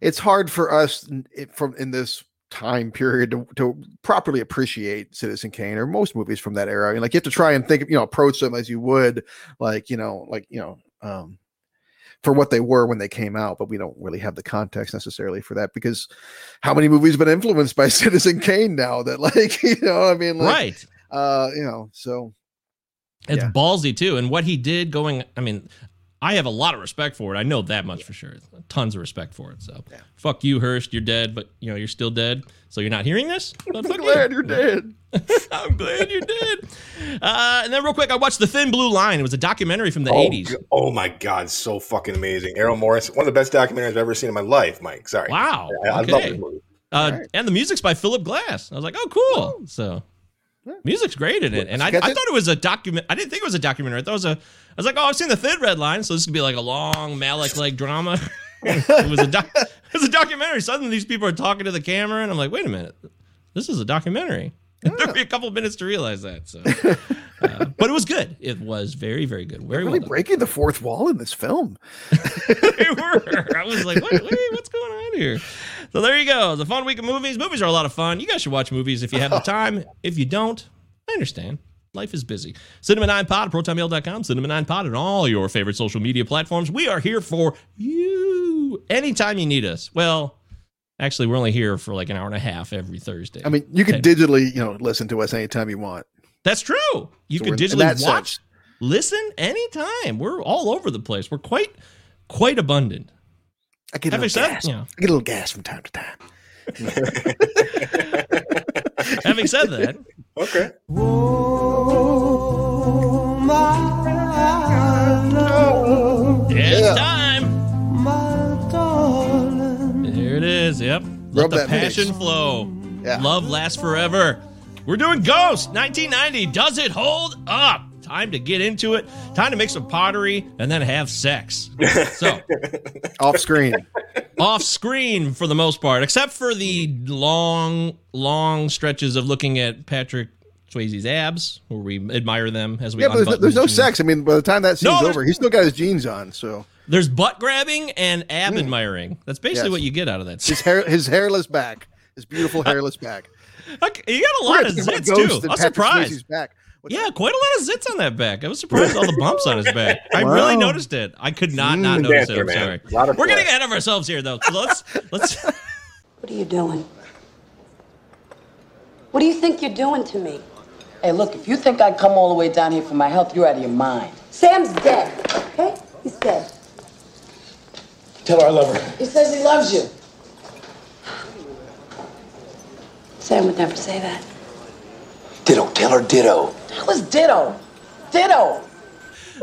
it's hard for us n- it- from in this time period to, to properly appreciate Citizen Kane or most movies from that era. I mean, like you have to try and think, of, you know, approach them as you would, like you know, like you know, um, for what they were when they came out. But we don't really have the context necessarily for that because how many movies have been influenced by Citizen Kane now that, like, you know, I mean, like, right. uh, you know, so It's Yeah. ballsy too. And what he did going, I mean, I have a lot of respect for it. I know that much for sure. Tons of respect for it. So fuck you, Hearst. You're dead, but you know, you're still dead. So you're not hearing this? But fuck Glad you. you're dead. I'm glad you're dead. Uh, and then real quick, I watched The Thin Blue Line. It was a documentary from the Oh, 80s. g- oh my god, so fucking amazing! Errol Morris, one of the best documentaries I've ever seen in my life. Mike, sorry. Wow. I, I love Okay. this movie. Uh, And the music's by Philip Glass. I was like, oh, cool. So music's great in it. And I, I thought it? was a document. I didn't think it was a documentary. I thought it was a. I was like, oh, I've seen the Thin Red Line, so this could be like a long Malick like drama. it was a doc- it was a documentary. Suddenly these people are talking to the camera, and I'm like, wait a minute, this is a documentary. It took me a couple minutes to realize that. So, uh, but it was good. It was very, very good. Very well Really done. breaking the fourth wall in this film. they were. I was like, what, wait, what's going on here? So there you go. The fun week of movies. Movies are a lot of fun. You guys should watch movies if you have the time. If you don't, I understand. Life is busy. Cinema 9 Pod, protonmail.com, Cinema 9 Pod, and all your favorite social media platforms. We are here for you anytime you need us. Well, actually, we're only here for like an hour and a half every Thursday. I mean, you can Okay. digitally, you know, listen to us anytime you want. That's true. You So can digitally watch, sense. listen anytime. We're all over the place. We're quite, quite abundant. I get a Having little said, gas. you know, I get a little gas from time to time. having said that, Okay. It's time. There it is. Yep. Let Rub the that mix. passion flow. Yeah. Love lasts forever. We're doing Ghost 1990. Does it hold up? Time to get into it. Time to make some pottery and then have sex. So, Off screen. off screen for the most part, except for the long, long stretches of looking at Patrick Swayze's abs, where we admire them as we yeah, but there's, there's no sex. I mean, by the time that scene's there's- over, he's still got his jeans on. So There's butt grabbing and ab hmm. admiring. That's basically Yes. what you get out of that. his hair, his hairless back, his beautiful hairless back. Okay, you got a lot of zits talk about Ghost too. and I was Patrick surprised. Swayze's back. What's Yeah, quite a lot of zits on that back. I was surprised at all the bumps on his back. I really noticed it. I could not not Mm, notice dancer, it. I'm man. sorry. We're getting ahead of ourselves here, though. Let's let's. What are you doing? What do you think you're doing to me? Hey, look, if you think I'd come all the way down here for my health, you're out of your mind. Sam's dead, okay? He's dead. Tell her I love her. He says he loves you. Sam would never say that. Ditto. Tell her ditto. That was ditto. Ditto.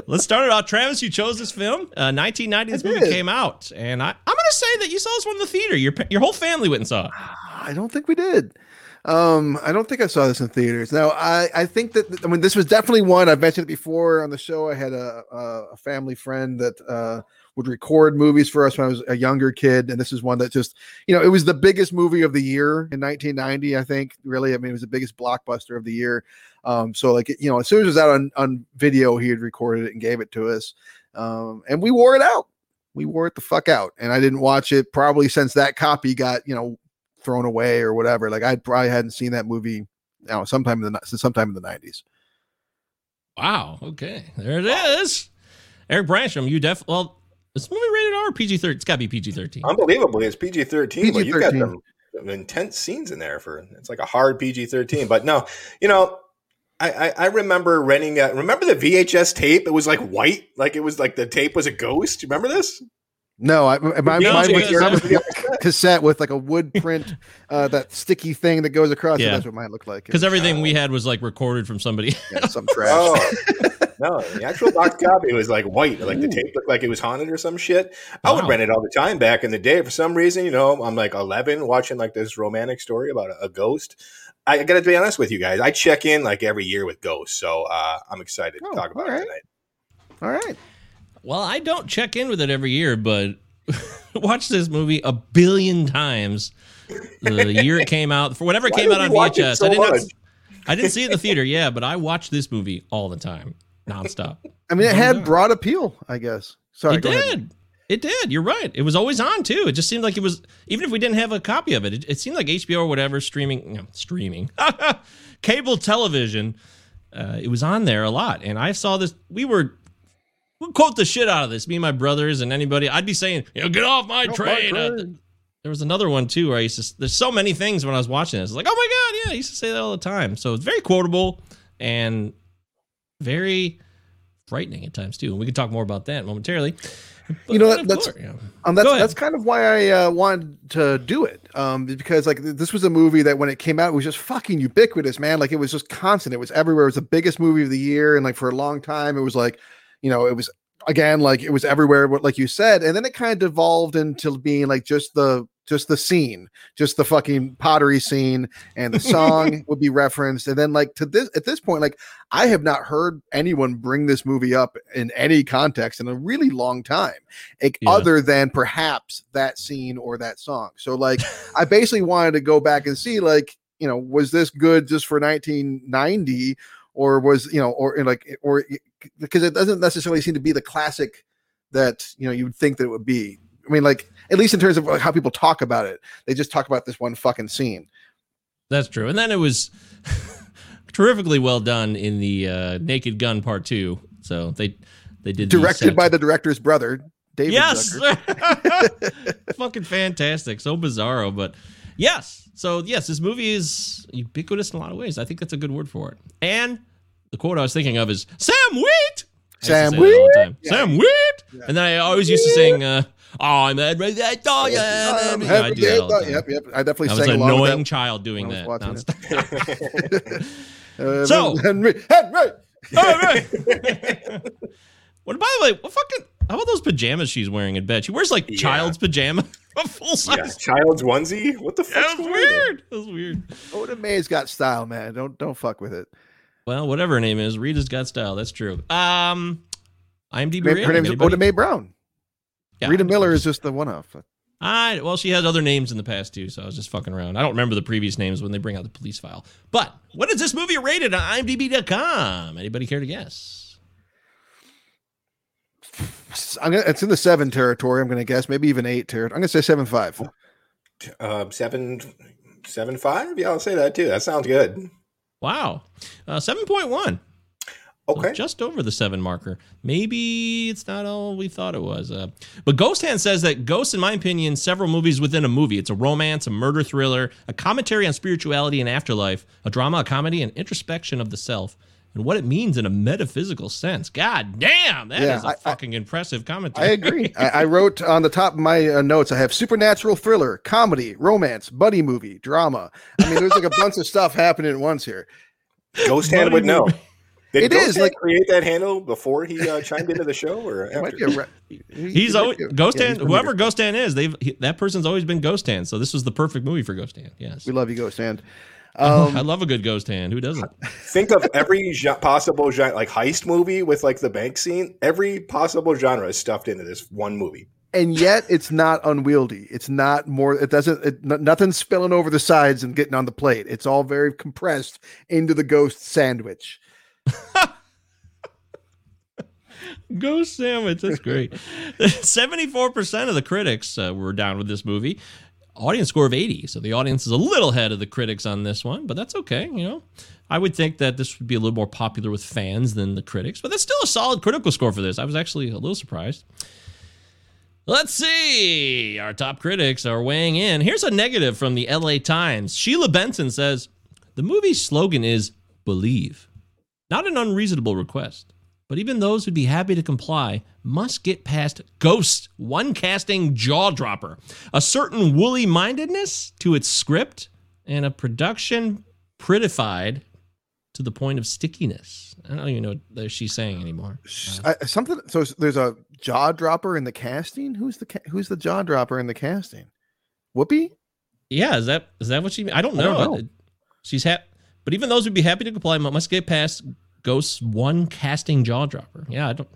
Let's start it off. Travis, you chose this film. Uh, 1990. This I movie did. came out, and I, I'm going to say that you saw this one in the theater. Your your whole family went and saw it. I don't think we did. Um, I don't think I saw this in theaters. Now, I, I think that I mean this was definitely one I've mentioned it before on the show. I had a a, a family friend that uh, would record movies for us when I was a younger kid, and this is one that just you know it was the biggest movie of the year in 1990. I think really, I mean it was the biggest blockbuster of the year. Um, so like you know as soon as it was out on on video, he had recorded it and gave it to us, um, and we wore it out. We wore it the fuck out, and I didn't watch it probably since that copy got you know thrown away or whatever. Like I probably hadn't seen that movie, you know, sometime in the sometime in the nineties. Wow. Okay. There it is. Eric Brandstrom, you def. Well, is this movie rated R or PG 13? It's got to be PG 13. Unbelievably, it's PG thirteen, but you got some, some intense scenes in there for it's like a hard PG thirteen. But no, you know, I, I I remember renting. A, remember the VHS tape? It was like white, like it was like the tape was a ghost. You remember this? No, I my, Yeah, mine was because- mine was a cassette with like a wood print, uh, that sticky thing that goes across. Yeah. Yeah. That's what mine looked like. Because everything we had was like recorded from somebody. yeah, some trash. Oh no, the actual box copy was like white, like the tape looked like it was haunted or some shit. I would Wow. rent it all the time back in the day. For some reason, you know, I'm like 11 watching like this romantic story about a, a ghost. I got to be honest with you guys. I check in like every year with ghosts, so uh, I'm excited to Oh, talk about all it tonight. All right. Well, I don't check in with it every year, but watch this movie a billion times. The year it came out, for whatever it Why came out on you watch it VHS, so I didn't. much? I didn't see it in the theater, yeah, but I watched this movie all the time, nonstop. I mean, it had broad appeal, I guess. Sorry, it go ahead. did. It did. You're right. It was always on too. It just seemed like it was, even if we didn't have a copy of it, it, it seemed like HBO or whatever streaming, you know, streaming, cable television. Uh, it was on there a lot, and I saw this. We were. We quote the shit out of this. Me and my brothers and anybody. I'd be saying, "You know, get off my Off my train." Uh, there was another one too where I used to. There's so many things when I was watching this. Like, "Oh my god, yeah!" I used to say that all the time. So it's very quotable, and very frightening at times too. And we can talk more about that momentarily. You know, that- that's- yeah. Um, that's that's kind of why I uh, wanted to do it. Um, because like this was a movie that when it came out it was just fucking ubiquitous, man. Like it was just constant. It was everywhere. It was the biggest movie of the year, and like for a long time, it was like, you know, it was again like it was everywhere, what like you said, and then it kind of devolved into being like just the just the scene, just the fucking pottery scene, and the song would be referenced, and then like to this at this point, like I have not heard anyone bring this movie up in any context in a really long time like, Yeah. other than perhaps that scene or that song. So like I basically wanted to go back and see like, you know, was this good just for 1990 or was, you know, or like or because it doesn't necessarily seem to be the classic that, you know, you would think that it would be. I mean like at least in terms of how people talk about it. They just talk about this one fucking scene. That's true. And then it was terrifically well done in the uh, Naked Gun Part Two. So they they did Directed by the director's brother, David yes, fucking fantastic, so bizarro, but yes. So yes, this movie is ubiquitous in a lot of ways. I think that's a good word for it. And the quote I was thinking of is Sam Wheat. I used to Sam say that all the Wheat? time. Sam Wheat. And then I always used to sing, uh, "Oh, I'm Ed Ray that dog." Yeah, Um, yeah, I do that all the time. Yep, yep. I definitely I was sang an along with annoying that. child doing that. was watching nonstop. Uh, So- Henry, Henry. All right. what by the way, what fucking how about those pajamas she's wearing in bed? She wears like Yeah. child's pajama, a full Yeah, size. child's onesie. What the fuck? That was weird. That was weird. Oda Mae's got style, man. Don't don't fuck with it. Well, whatever her name is, Rita's got style. That's true. Um, IMDb. Her, rating, her name's anybody? Oda Mae Brown. Yeah, Rita Miller is just the one off. I well, she has other names in the past too, so I was just fucking around. I don't remember the previous names when they bring out the police file. But what is this movie rated on IMDb.com? Anybody care to guess? I'm gonna, it's in the seven territory. I'm gonna guess, maybe even eight territory. I'm gonna say seven five. Uh, seven, seven five. Yeah, I'll say that too. That sounds good. Wow, uh, seven point one. So just over the seven marker. Maybe it's not all we thought it was. Uh, but Ghost Hand says that Ghost, in my opinion, several movies within a movie. It's a romance, a murder thriller, a commentary on spirituality and afterlife, a drama, a comedy, and introspection of the self, and what it means in a metaphysical sense. God damn, that is Yeah, a I- I- fucking impressive commentary. I agree. I, I wrote on the top of my uh, notes. I have supernatural thriller, comedy, romance, buddy movie, drama. I mean, there's like a bunch of stuff happening at once here. Ghost Hand would know. Did It Ghost is, Hand like- create that handle before he uh, chimed into the show, or after? be a re- he- He's he always be a- Ghost yeah, Hand. Whoever Ghost Hand is, they've he, that person's always been Ghost Hand. So this was the perfect movie for Ghost Hand. Yes. We love you, Ghost Hand. I Um, love a good Ghost Hand. Who doesn't? Think of every gen- possible gen- like heist movie with like the bank scene. Every possible genre is stuffed into this one movie. and yet it's not unwieldy. It's not more. It doesn't. It, no- nothing's spilling over the sides and getting on the plate. It's all very compressed into the ghost sandwich. Ghost Sandwich. That's great. 74% of the critics uh, were down with this movie. Audience score of 80. So the audience is a little ahead of the critics on this one, but that's okay. You know, I would think that this would be a little more popular with fans than the critics, but that's still a solid critical score for this. I was actually a little surprised. Let's see. Our top critics are weighing in. Here's a negative from the LA Times. Sheila Benson says the movie's slogan is believe. Not an unreasonable request, but even those who'd be happy to comply must get past Ghost, one casting jaw dropper, a certain woolly mindedness to its script, and a production prettified to the point of stickiness. I don't even know what she's saying anymore. I, uh, something. So there's a jaw dropper in the casting. Who's the ca- Who's the jaw dropper in the casting? Whoopi. Yeah, is that is that what she? I don't I know. don't know. She's happy, but even those who'd be happy to comply must get past Ghost's one casting jaw dropper. Yeah, I don't.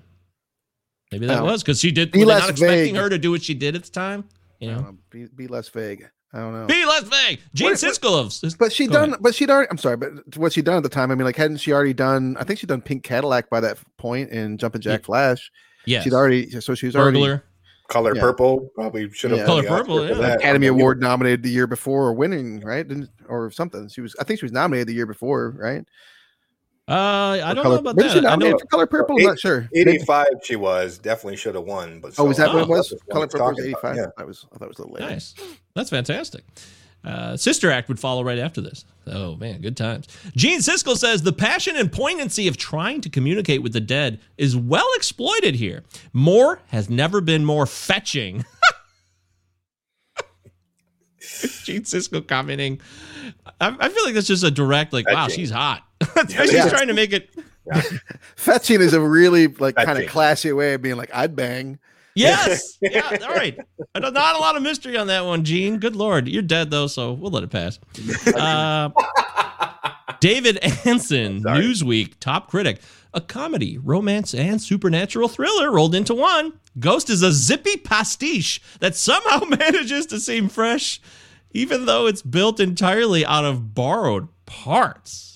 Maybe that Oh. was because she did. Be Were less not expecting vague. her to do what she did at the time? You know, don't. Be, be less vague. I don't know. be less vague. Gene What- what- Siskel. But she Go done. ahead. But she'd already. I'm sorry, but what she done at the time? I mean, like, hadn't she already done? I think she'd done Pink Cadillac by that point in Jumpin' Jack Yeah. Flash. Yes. She'd already. So she was already burglar. Color Yeah. Purple probably should have Yeah. won Color Purple, yeah. that. Academy Award nominated the year before, or winning, right? Didn't, or something. She was. I think she was nominated the year before, right? Uh, I Or don't Color, know about was she that. I know. nominated for Color Purple? I'm Eight- not sure. 85 she was definitely should have won but Oh, was that Oh, what it was? Color Purple was 85. yeah. That was. I thought it was a little later. Nice. That's fantastic. Uh, Sister Act would follow right after this. Oh man, good times. Gene Siskel says the passion and poignancy of trying to communicate with the dead is well exploited here. Moore has never been more fetching. Gene Siskel commenting. I, I feel like that's just a direct, like, wow, she's hot. She's Yeah. trying to make it. Fetching is a really like kind of classy way of being like, I'd bang. Yes. Yeah. All right. Don't- Not a lot of mystery on that one, Gene. Good Lord. You're dead, though, so we'll let it pass. Uh, David Ansen, Sorry. Newsweek top critic. A comedy, romance, and supernatural thriller rolled into one. Ghost is a zippy pastiche that somehow manages to seem fresh, even though it's built entirely out of borrowed parts.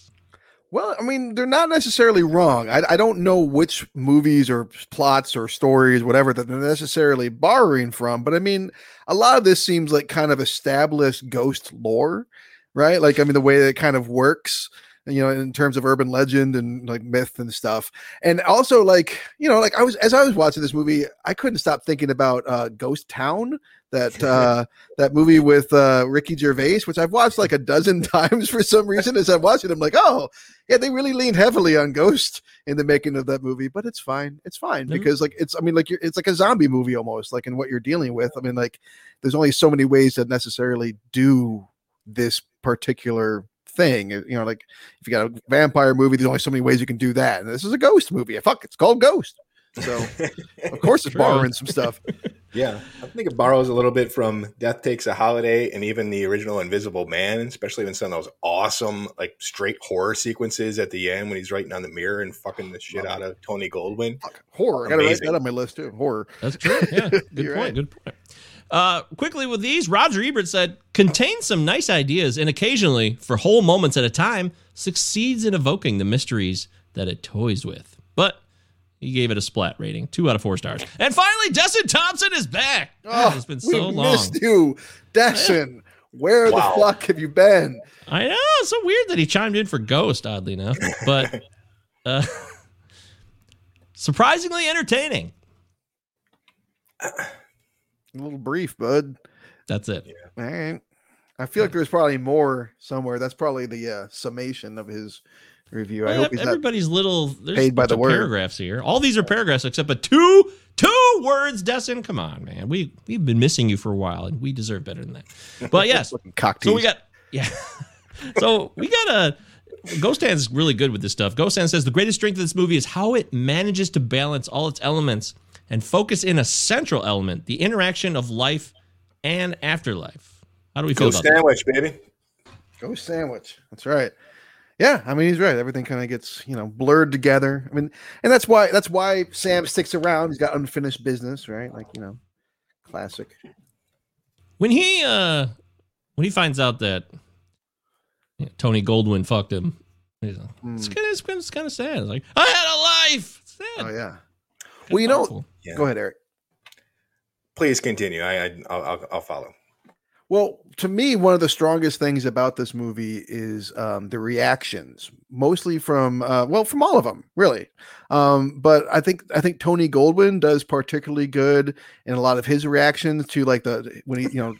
Well, I mean, they're not necessarily wrong. I, I don't know which movies or plots or stories, whatever, that they're necessarily borrowing from, but I mean, a lot of this seems like kind of established ghost lore, right? Like, I mean, the way that it kind of works, you know, in terms of urban legend and like myth and stuff. And also, like, you know, like I was, as I was watching this movie, I couldn't stop thinking about uh, Ghost Town, that uh that movie with uh Ricky Gervais, which I've watched like a dozen times for some reason. As I'm watching, I'm like, oh, yeah, they really leaned heavily on Ghost in the making of that movie, but it's fine. It's fine Mhm. because like it's I mean like you're, it's like a zombie movie almost like in what you're dealing with. I mean like there's only so many ways to necessarily do this particular thing. You know, like if you got a vampire movie, there's only so many ways you can do that. And this is a ghost movie. Fuck, it's called Ghost. So of course it's borrowing some stuff. Yeah, I think it borrows a little bit from Death Takes a Holiday and even the original Invisible Man, especially in some of those awesome, like straight horror sequences at the end when he's writing on the mirror and fucking the shit out of Tony Goldwyn. Fuck, horror. I gotta write that on my list too. Horror. That's true. Yeah. Good point. right. Good point. Uh, quickly with these, Roger Ebert said, contains some nice ideas and occasionally, for whole moments at a time, succeeds in evoking the mysteries that it toys with. But he gave it a splat rating, two out of four stars. And finally, Desson Thomson is back. God, it's been so we long. missed you, Destin. Where Wow. the fuck have you been? I know. It's so weird that he chimed in for Ghost, oddly enough. But uh, surprisingly entertaining. A little brief, bud. That's it. All right. I feel like there's probably more somewhere. That's probably the uh, summation of his review. I Well, hope he's not. everybody's little there's paid by the word. paragraphs here. All these are paragraphs except but two two words, Desson. Come on, man. We we've been missing you for a while and we deserve better than that. But yes. So we got yeah. so we got a Ghost Hand's really good with this stuff. Ghost Hand says the greatest strength of this movie is how it manages to balance all its elements and focus in a central element, the interaction of life and afterlife. How do we feel Go about that? sandwich, baby. Go sandwich. That's right. Yeah, I mean he's right. Everything kind of gets you know blurred together. I mean, and that's why that's why Sam sticks around. He's got unfinished business, right? Like you know, classic. when he uh when he finds out that you know, Tony Goldwyn fucked him, he's like, it's kind of it's, kind of sad. It's like I had a life. It's sad. Oh yeah. Kinda Well, you know. Yeah. go ahead, Eric. Please continue. I, I I'll, I'll, I'll follow. Well, to me, one of the strongest things about this movie is um, the reactions, mostly from uh, well, from all of them, really. Um, but I think I think Tony Goldwyn does particularly good in a lot of his reactions to like the when he you know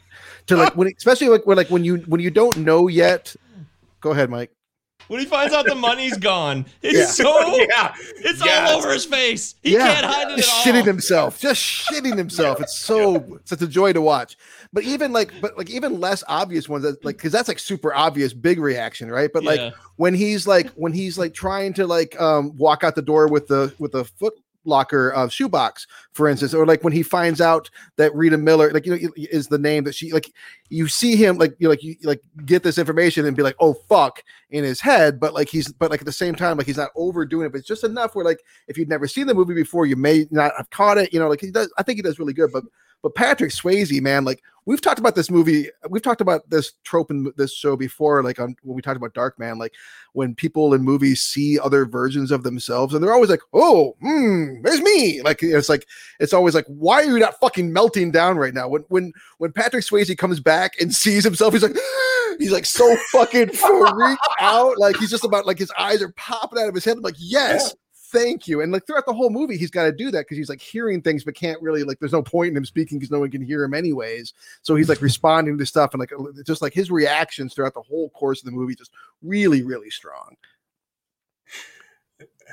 to like when especially like when like when you when you don't know yet. Go ahead, Mike. When he finds out the money's gone, it's Yeah. so yeah, it's Yes. all over his face. He can't hide it just at shitting himself, just shitting himself. It's so such a joy to watch. But even like, but like even less obvious ones, that, like because that's like super obvious, big reaction, right? But like Yeah. when he's like when he's like trying to like um walk out the door with the with the foot locker uh, shoebox for instance or like when he finds out that rita miller like you know is the name that she like you see him like you like you like get this information and be like oh fuck in his head but like he's but like at the same time like he's not overdoing it but it's just enough where like if you've never seen the movie before you may not have caught it you know like he does i think he does really good but but Patrick Swayze, man, like we've talked about this movie, we've talked about this trope in this show before, like on when we talked about Darkman, like when people in movies see other versions of themselves, and they're always like, "Oh, hmm, there's me." Like it's like it's always like, "Why are you not fucking melting down right now?" When when when Patrick Swayze comes back and sees himself, he's like, he's like so fucking freaked out, like he's just about like his eyes are popping out of his head. I'm like, yes. Thank you. And like throughout the whole movie, he's got to do that because he's like hearing things, but can't really like. There's no point in him speaking because no one can hear him anyways. So he's like responding to stuff and like just like his reactions throughout the whole course of the movie, just really, really strong.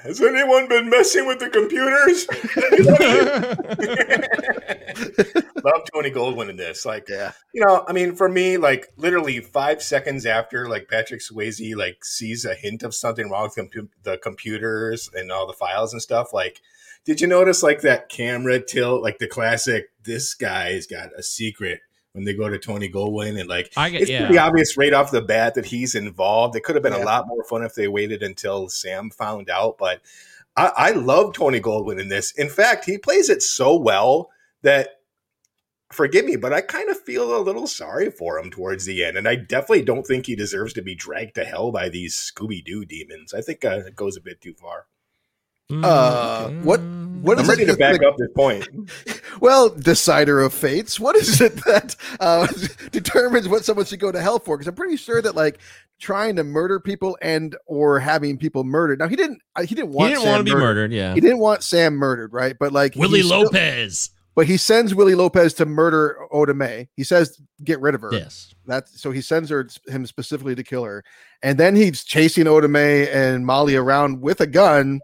Has anyone been messing with the computers? Love Tony Goldwyn in this. Like, Yeah. you know, I mean, for me, like literally five seconds after, like Patrick Swayze like sees a hint of something wrong with compu- the computers and all the files and stuff. Like, did you notice like that camera tilt, like the classic? This guy's got a secret. When they go to Tony Goldwyn and like, I get- it's yeah. pretty obvious right off the bat that he's involved. It could have been Yeah. a lot more fun if they waited until Sam found out, but I, I love Tony Goldwyn in this. In fact, he plays it so well that forgive me, but I kind of feel a little sorry for him towards the end. And I definitely don't think he deserves to be dragged to hell by these Scooby Doo demons. I think uh, it goes a bit too far. Uh, what what I'm is ready it to back that- up this point. Well, decider of fates. What is it that uh, determines what someone should go to hell for? Because I'm pretty sure that like trying to murder people and or having people murdered. Now he didn't. uh, He didn't want. He want. didn't Sam want to be murdered. Yeah. He didn't want Sam murdered, right? But like Willie he still- Lopez. but he sends Willie Lopez to murder Oda Mae. He says get rid of her. Yes. That's so he sends her him specifically to kill her, and then he's chasing Oda Mae and Molly around with a gun,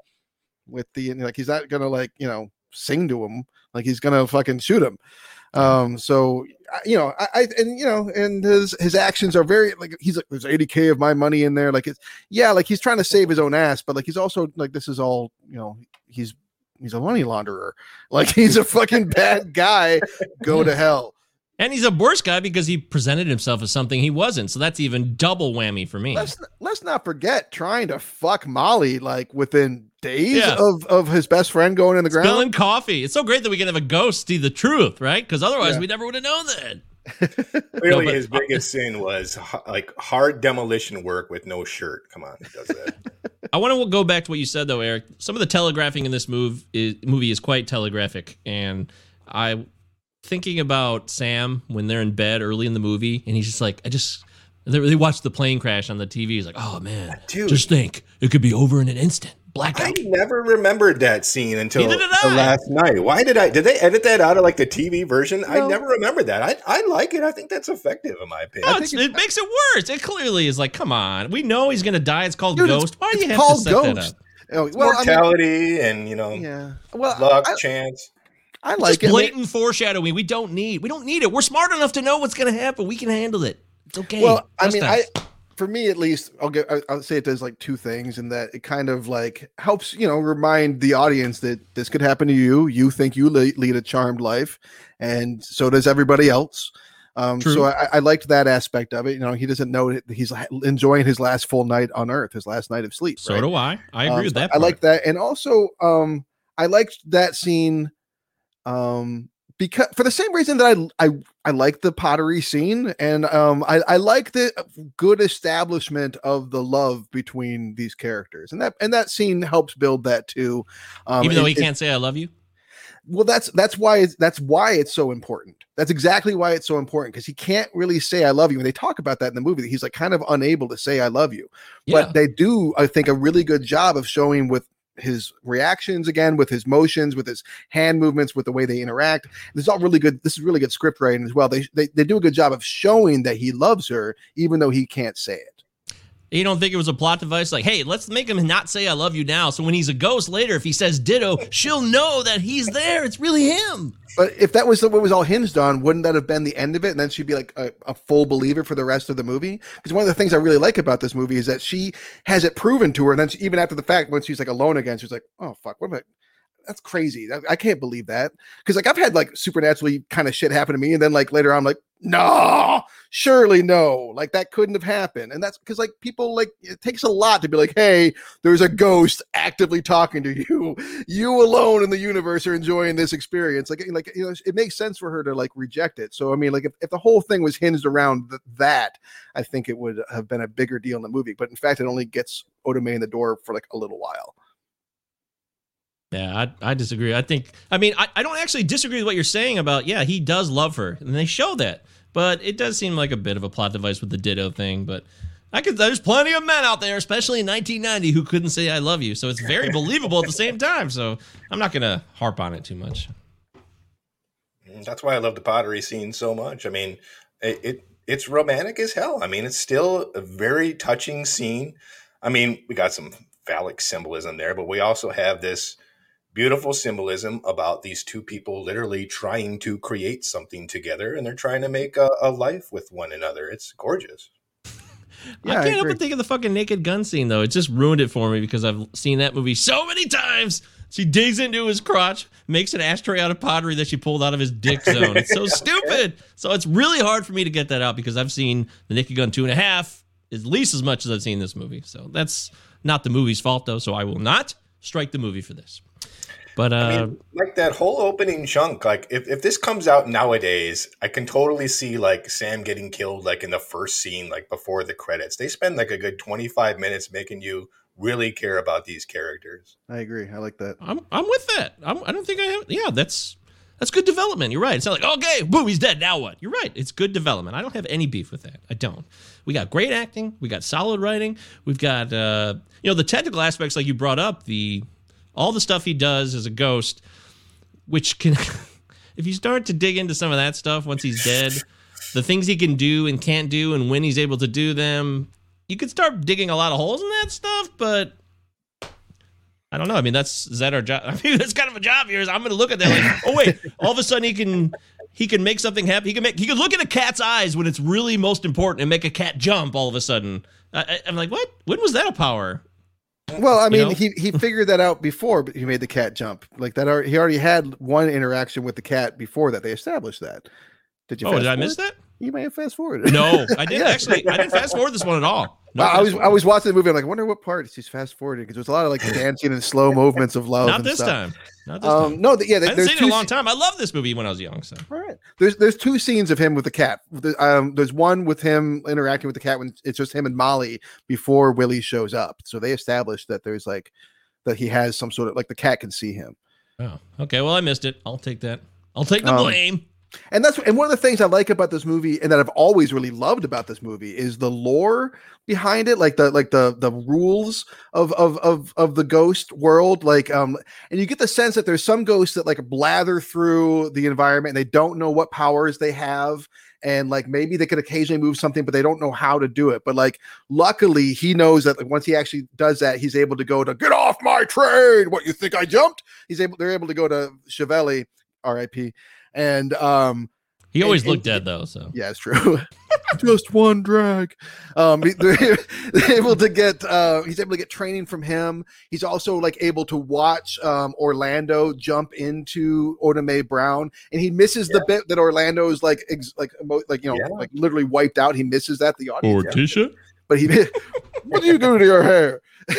with the like he's not gonna like you know sing to him like he's gonna fucking shoot him. Um, so you know, I, I and you know, and his his actions are very like he's like there's 80k of my money in there. Like it's yeah, like he's trying to save his own ass, but like he's also like this is all you know he's he's a money launderer. Like he's a fucking bad guy. Go to hell. And he's a worse guy because he presented himself as something he wasn't. So that's even double whammy for me. let's let's not forget trying to fuck Molly like within days Yeah. of of his best friend going in the ground. Spilling coffee. It's so great that we can have a ghost see the truth, right? Because otherwise Yeah. we never would have known that. Clearly, No, but- his biggest sin was like hard demolition work with no shirt. Come on, he does that. I want to go back to what you said though, Eric. Some of the telegraphing in this move is, movie is quite telegraphic, and I thinking about Sam when they're in bed early in the movie, and he's just like, I just they, they watch the plane crash on the TV. He's like, oh man, Dude. just think it could be over in an instant. I never remembered that scene until the last night. Why did I? Did they edit that out of like the TV version? I never remembered that. I, I like it. I think that's effective in my opinion. No, it's, it makes it worse. It clearly is like, come on, we know he's gonna die. It's called Dude, it's- Ghost. Why do you have to called set that Ghost. up? Oh, well, I mean, Mortality and you know yeah. Well, luck, I, chance. I like Just it. I mean, blatant foreshadowing. We don't need. We don't need it. We're smart enough to know what's gonna happen. We can handle it. It's okay. Well, I mean, us. I for me at least, I'll get. I'll say it does like two things, in that it kind of like helps you know remind the audience that this could happen to you. You think you lead a charmed life, and so does everybody else. Um, True. so I, I liked that aspect of it. You know, he doesn't know that he's enjoying his last full night on Earth, his last night of sleep. So right? do I. I agree Um, with that. I like that, and also um, I liked that scene um, because for the same reason that I I I like the pottery scene, and um, I I like the good establishment of the love between these characters, and that and that scene helps build that too. Um, Even though it- he can't say I love you. well, that's that's why it's that's why it's so important. That's exactly why it's so important because he can't really say "I love you." And they talk about that in the movie. that He's like kind of unable to say "I love you," Yeah. but they do, I think, a really good job of showing with his reactions again, with his motions, with his hand movements, with the way they interact. This is all really good. This is really good script writing as well. They they, they do a good job of showing that he loves her, even though he can't say it. You don't think it was a plot device? Like, hey, let's make him not say I love you now. So when he's a ghost later, if he says ditto, she'll know that he's there. It's really him. But if that was what was all hinged on, wouldn't that have been the end of it? And then she'd be like a, a full believer for the rest of the movie? Because one of the things I really like about this movie is that she has it proven to her. And then she, even after the fact, when she's like alone again, she's like, oh, fuck, what am I? That's crazy. I, can't believe that. Because like I've had like supernaturally kind of shit happen to me. And then like later on, I'm like, no, surely no. Like that couldn't have happened. And that's because like people like it takes a lot to be like, hey, there's a ghost actively talking to you. You alone in the universe are enjoying this experience. Like, like you know, it makes sense for her to like reject it. So I mean, like if, if the whole thing was hinged around th- that, I think it would have been a bigger deal in the movie. But in fact, it only gets May in the door for like a little while. Yeah, I, I disagree. I think, I mean, I, I don't actually disagree with what you're saying about, yeah, he does love her. And they show that. But it does seem like a bit of a plot device with the ditto thing. But I could. There's plenty of men out there, especially in 1990, who couldn't say "I love you." So it's very believable at the same time. So I'm not gonna harp on it too much. Mm, that's why I love the pottery scene so much. I mean, it, it it's romantic as hell. I mean, it's still a very touching scene. I mean, we got some phallic symbolism there, but we also have this beautiful symbolism about these two people literally trying to create something together and they're trying to make a, a life with one another. It's gorgeous. Yeah, I I can't help but think of the fucking naked gun scene though. It just ruined it for me because I've seen that movie so many times. She digs into his crotch, makes an ashtray out of pottery that she pulled out of his dick zone. It's so stupid. So it's really hard for me to get that out because I've seen the Naked Gun two and a half at least as much as I've seen this movie. So that's not the movie's fault though. So I will not strike the movie for this. But uh, I mean, like that whole opening chunk, like if, if this comes out nowadays, I can totally see like Sam getting killed like in the first scene, like before the credits. They spend like a good 25 minutes making you really care about these characters. I agree. I like that. I'm I'm with that. I'm, I don't think I have. Yeah, that's that's good development. You're right. It's not like okay, boom, he's dead. Now what? You're right. It's good development. I don't have any beef with that. I don't. We got great acting. We got solid writing. We've got uh, you know the technical aspects like you brought up the all the stuff he does as a ghost, which can if you start to dig into some of that stuff once he's dead, the things he can do and can't do and when he's able to do them, you could start digging a lot of holes in that stuff, but I don't know. I mean, that's is that our job? I mean, that's kind of a job here. Is I'm going to look at that like, oh wait, all of a sudden he can he can make something happen. He can make he can look at a cat's eyes when it's really most important and make a cat jump. All of a sudden, I, I'm like, what? When was that a power? Well, I You mean, know? he he figured that out before but he made the cat jump. Like that, he already had one interaction with the cat before that. They established that. Did you? Oh, did I miss that? You may have fast forwarded. No, I didn't Yeah. actually. I didn't fast forward this one at all. No I was I was watching the movie. I'm like, I wonder what part she's fast forwarding because there's a lot of like dancing and slow movements of love. not this stuff. time. Not this Um, no, th- yeah, I haven't seen it a long time. I love this movie when I was young. So All right. There's there's two scenes of him with the cat. The- Um, there's one with him interacting with the cat when it's just him and Molly before Willie shows up. So they established that there's like that he has some sort of like the cat can see him. oh, okay. Well, I missed it. I'll take that. I'll take the Um, blame. And that's and one of the things I like about this movie and that I've always really loved about this movie is the lore behind it, like the like the the rules of of of of the ghost world. Like um and you get the sense that there's some ghosts that like blather through the environment and they don't know what powers they have. And like maybe they could occasionally move something, but they don't know how to do it. But like luckily he knows that like, once he actually does that, he's able to go to get off my train. What you think I jumped? He's able they're able to go to Schiavelli, RIP. And um He always and- looked and- dead though. So yeah, it's true. Just one drag. Um, he- they're, they're able to get. Uh, he's able to get training from him. He's also like able to watch um, Orlando jump into Oda Brown, and he misses the bit that Orlando's like, ex- like, emo- like you know, Yeah. like literally wiped out. He misses that the audience, or Tisha. But he. Did. what do you do to your hair? but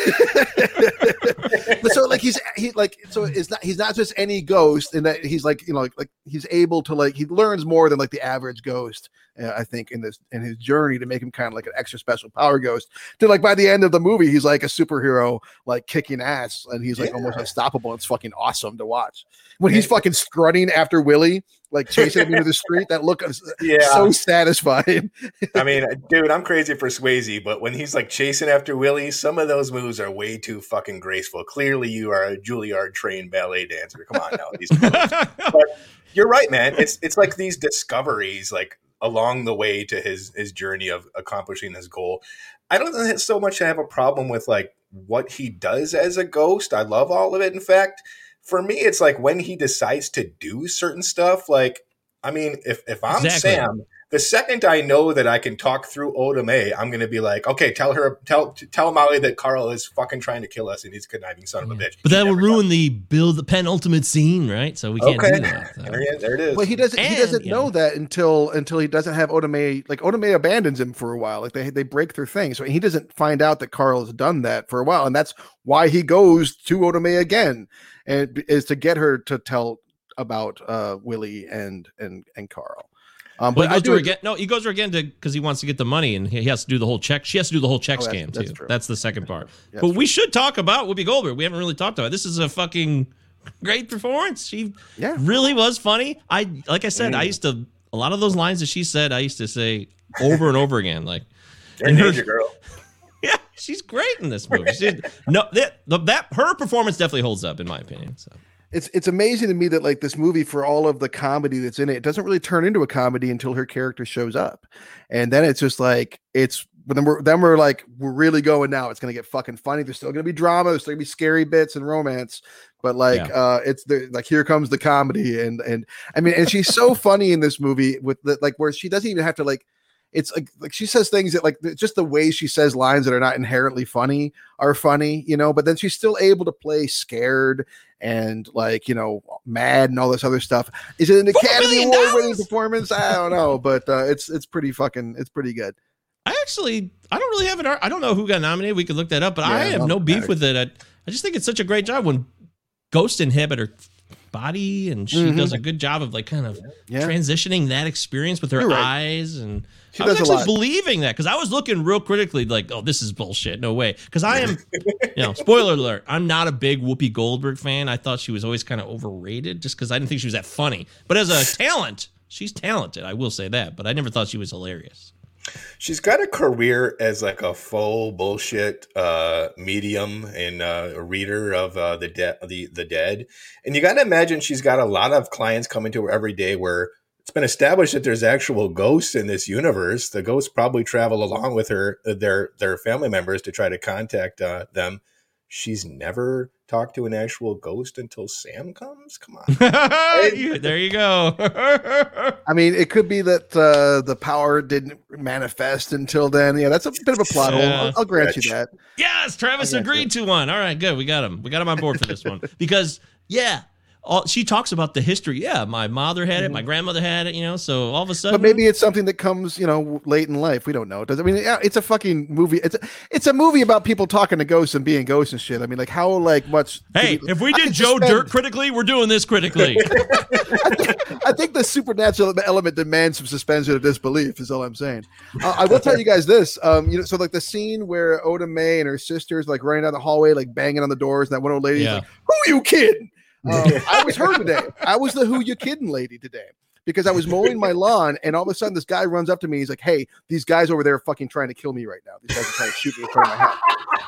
so like he's he like so it's not he's not just any ghost in that he's like you know like, like he's able to like he learns more than like the average ghost uh, I think in this in his journey to make him kind of like an extra special power ghost to like by the end of the movie he's like a superhero like kicking ass and he's like almost unstoppable it's fucking awesome to watch when he's fucking strutting after Willie like chasing him into the street that look is Yeah. so satisfying I mean, dude, I'm crazy for Swayze, but when he's like chasing after Willie, some of those moves are way too fucking graceful. Clearly, you are a Juilliard trained ballet dancer. Come on now, these moves. but you're right, man. It's it's like these discoveries, like along the way to his his journey of accomplishing his goal. I don't think so much I have a problem with like what he does as a ghost. I love all of it. In fact, for me, it's like when he decides to do certain stuff. Like, I mean, if if I'm Exactly. Sam, the second I know that I can talk through Oda Mae, I'm gonna be like, okay, tell her, tell tell Molly that Carl is fucking trying to kill us and he's a conniving son of a bitch. But that He would never ruin the build the penultimate scene, right? So we can't Okay, do that. so. there, there it is. Well, he doesn't. he doesn't you know know. that until until he doesn't have Oda Mae. Like Oda Mae abandons him for a while. Like they they break their thing, so he doesn't find out that Carl has done that for a while, and that's why he goes to Oda Mae again, and is to get her to tell about uh Willie and and and Carl. Um, But but he I goes do her again. No, he goes her again to because he wants to get the money, and he he has to do the whole check. She has to do the whole check Oh, that's- that's too. true. That's the second part. That's but we should talk about Whoopi Goldberg. We haven't really talked about. It. This is a fucking great performance. She Yeah. really was funny. I like I said, I used to a lot of those lines that she said. I used to say over and over again. Like And her- ninja girl. She's great in this movie. She's, no, that, that her performance definitely holds up in my opinion. So it's it's amazing to me that like this movie for all of the comedy that's in it, it doesn't really turn into a comedy until her character shows up, and then it's just like it's. But then we're then we're like we're really going now. It's gonna get fucking funny. There's still gonna be drama. There's still gonna be scary bits and romance. But like Yeah. uh it's the like here comes the comedy and and I mean and she's so funny in this movie with the like where she doesn't even have to like it's like like she says things that like just the way she says lines that are not inherently funny are funny, you know, but then she's still able to play scared and like, you know, mad and all this other stuff. Is it an Academy Award winning performance? I don't know, but uh, it's it's pretty fucking it's pretty good. I actually I don't really have an I don't know who got nominated. We could look that up, but Yeah, I have no beef with it. I, I just think it's such a great job when Ghost inhabit her body and she Mhm. does a good job of like kind of Yeah. transitioning that experience with her right. eyes and She I was actually believing that because I was looking real critically like, oh, this is bullshit. No way. Because I am, you know, spoiler alert, I'm not a big Whoopi Goldberg fan. I thought she was always kind of overrated just because I didn't think she was that funny. But as a talent, she's talented. I will say that. But I never thought she was hilarious. She's got a career as like a faux bullshit uh, medium and uh, a reader of uh, the dead, the the dead, and you got to imagine she's got a lot of clients coming to her every day where it's been established that there's actual ghosts in this universe. The ghosts probably travel along with her uh, their their family members to try to contact uh, them. She's never talked to an actual ghost until Sam comes. Come on. there you go. I mean, it could be that uh, the power didn't manifest until then. Yeah, that's a bit of a plot hole. Yeah. I'll, I'll grant you that. Yes, Travis I got agreed to one. All right, good. We got him. We got him on board for this one because yeah, all, she talks about the history. Yeah, my mother had it, my grandmother had it. You know, so all of a sudden, Mm-hmm. But maybe it's something that comes, you know, late in life. We don't know. Does I mean, yeah, it's a fucking movie. It's a, it's a movie about people talking to ghosts and being ghosts and shit. I mean, like how like much? Hey, if we did Joe suspend- Dirt critically, we're doing this critically. I think the supernatural element demands some suspension of disbelief. Is all I'm saying. Uh, I will tell you guys this. Um, you know, so like the scene where Oda Mae and her sisters like running down the hallway, like banging on the doors, and that one old lady's Yeah. like, "Who you kidding?" Um, I was her today. I was the "Who you kidding" lady today. Because I was mowing my lawn, and all of a sudden, this guy runs up to me. He's like, "Hey, these guys over there are fucking trying to kill me right now. These guys are trying to shoot me in front of my house."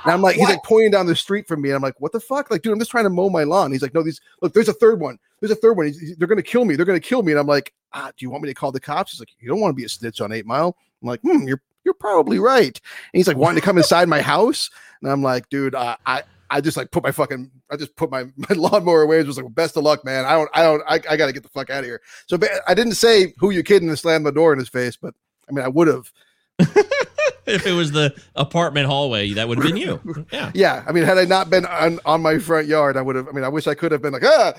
And I'm like, he's like pointing down the street from me. And I'm like, what the fuck? Like, dude, I'm just trying to mow my lawn. He's like, no, these look, there's a third one. There's a third one. He's- he's- they're gonna kill me. They're gonna kill me. And I'm like, ah, do you want me to call the cops? He's like, you don't want to be a snitch on Eight Mile. I'm like, hmm, you're you're probably right. And he's like wanting to come inside my house. And I'm like, dude, uh, I I just like put my fucking I just put my my lawnmower away. It was like, best of luck, man. I don't I don't I, I gotta get the fuck out of here. So I didn't say who you kidding and slam the door in his face, but I mean I would have. if it was the apartment hallway, that would have been you. Yeah. Yeah, I mean, had I not been on, on my front yard, I would have. I mean, I wish I could have been like, ah,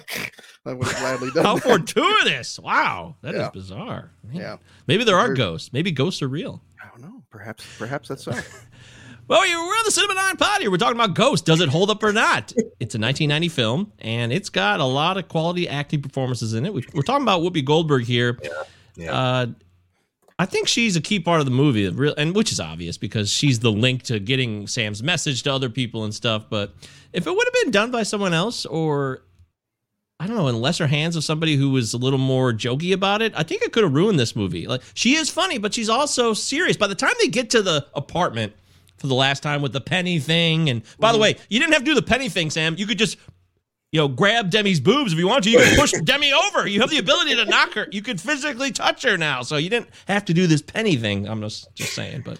I would have gladly done. How that. fortuitous! Wow, that is Yeah. bizarre. Man. Yeah. maybe there are ghosts. Maybe ghosts are real. I don't know. Perhaps, perhaps that's so. Well, we're on the Cinema Nine Pod here. We're talking about Ghost. Does it hold up or not? It's a 1990 film, and it's got a lot of quality acting performances in it. We- We're talking about Whoopi Goldberg here. Yeah. Uh, I think she's a key part of the movie, real- and which is obvious because she's the link to getting Sam's message to other people and stuff. But if it would have been done by someone else, or I don't know, in lesser hands of somebody who was a little more jokey about it, I think it could have ruined this movie. Like she is funny, but she's also serious. By the time they get to the apartment for the last time with the penny thing, and by the mm-hmm. way, you didn't have to do the penny thing, Sam. You could just you know, grab Demi's boobs if you want to. You can push Demi over. You have the ability to knock her. You could physically touch her now, so you didn't have to do this penny thing. I'm just just saying, but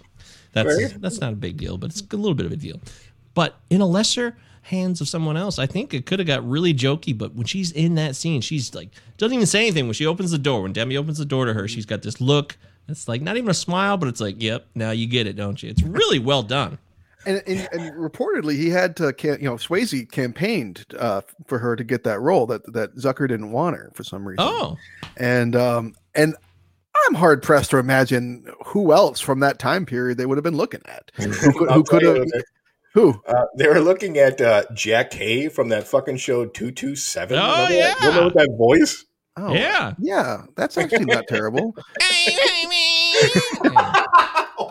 that's Right. that's not a big deal, but it's a little bit of a deal. But in a lesser hands of someone else, I think it could have got really jokey. But when she's in that scene, she's like doesn't even say anything when she opens the door. When Demi opens the door to her, she's got this look. It's like not even a smile, but it's like, yep, now you get it, don't you? It's really well done. And, and, and reportedly, he had to, you know, Swayze campaigned uh, for her to get that role. That that Zucker didn't want her for some reason. Oh, and um, and I'm hard pressed to imagine who else from that time period they would have been looking at. Who could, who could have? Who? Uh, they were looking at uh, Jackée from that fucking show two two seven. Oh, Remember yeah. that voice? Oh, yeah. yeah. That's actually not terrible.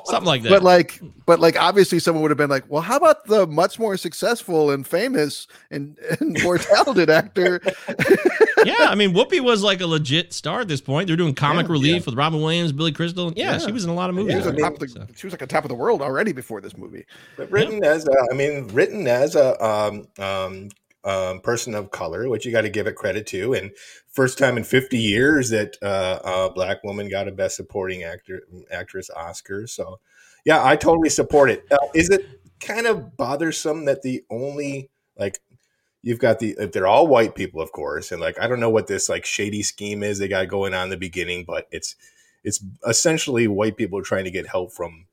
Something like that. But like, but like, obviously, someone would have been like, "Well, how about the much more successful and famous and, and more talented actor?" yeah, I mean, Whoopi was like a legit star at this point. They're doing comic Yeah. relief with Robin Williams, Billy Crystal. Yeah, Yeah. she was in a lot of She movies. was, right? top of the, she was like on top of the world already before this movie. But written as a, I mean, written as a um, um, um, person of color, which you got to give it credit to, and first time in 50 years that uh, a black woman got a Best Supporting Actor Actress Oscar. So, yeah, I totally support it. Uh, is it kind of bothersome that the only like you've got the they're all white people, of course, and like I don't know what this like shady scheme is they got going on in the beginning, but it's it's essentially white people trying to get help from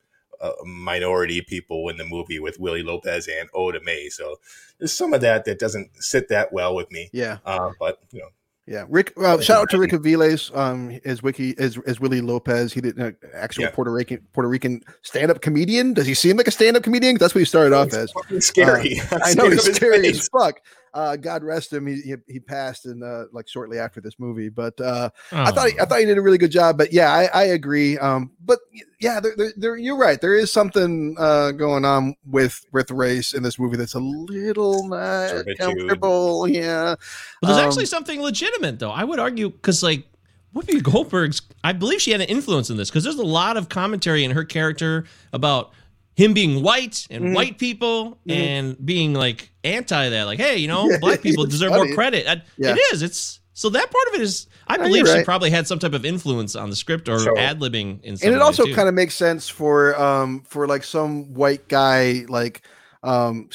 uh, minority people in the movie with Willie Lopez and Oda Mae. So there's some of that that doesn't sit that well with me. Yeah, Uh, but you know, yeah. Rick, uh, shout out to Rick Aviles. Um, as Wiki as as Willie Lopez. He did an actual Yeah. Puerto Rican Puerto Rican stand up comedian. Does he seem like a stand up comedian? That's what he started off as. scary. Uh, I know he's scary face. as fuck. Uh, God rest him. He he, he passed in uh, like shortly after this movie, but uh, I thought he, I Oh. thought he did a really good job. But yeah, I, I agree. Um, but yeah, there, there, there, you're right. There is something uh, going on with with race in this movie that's a little not comfortable. Yeah, But there's Um, actually something legitimate, though. I would argue because, like, Whoopi Goldberg's, I believe she had an influence in this because there's a lot of commentary in her character about him being white and Mhm. white people Mhm. and being like anti that. Like, hey, you know, Yeah, black people deserve funny. more credit. And Yeah. It is. It's so that part of it is. I No, believe she right. probably had some type of influence on the script or Sure. ad libbing in some and it also too. kind of makes sense for um for like some white guy like um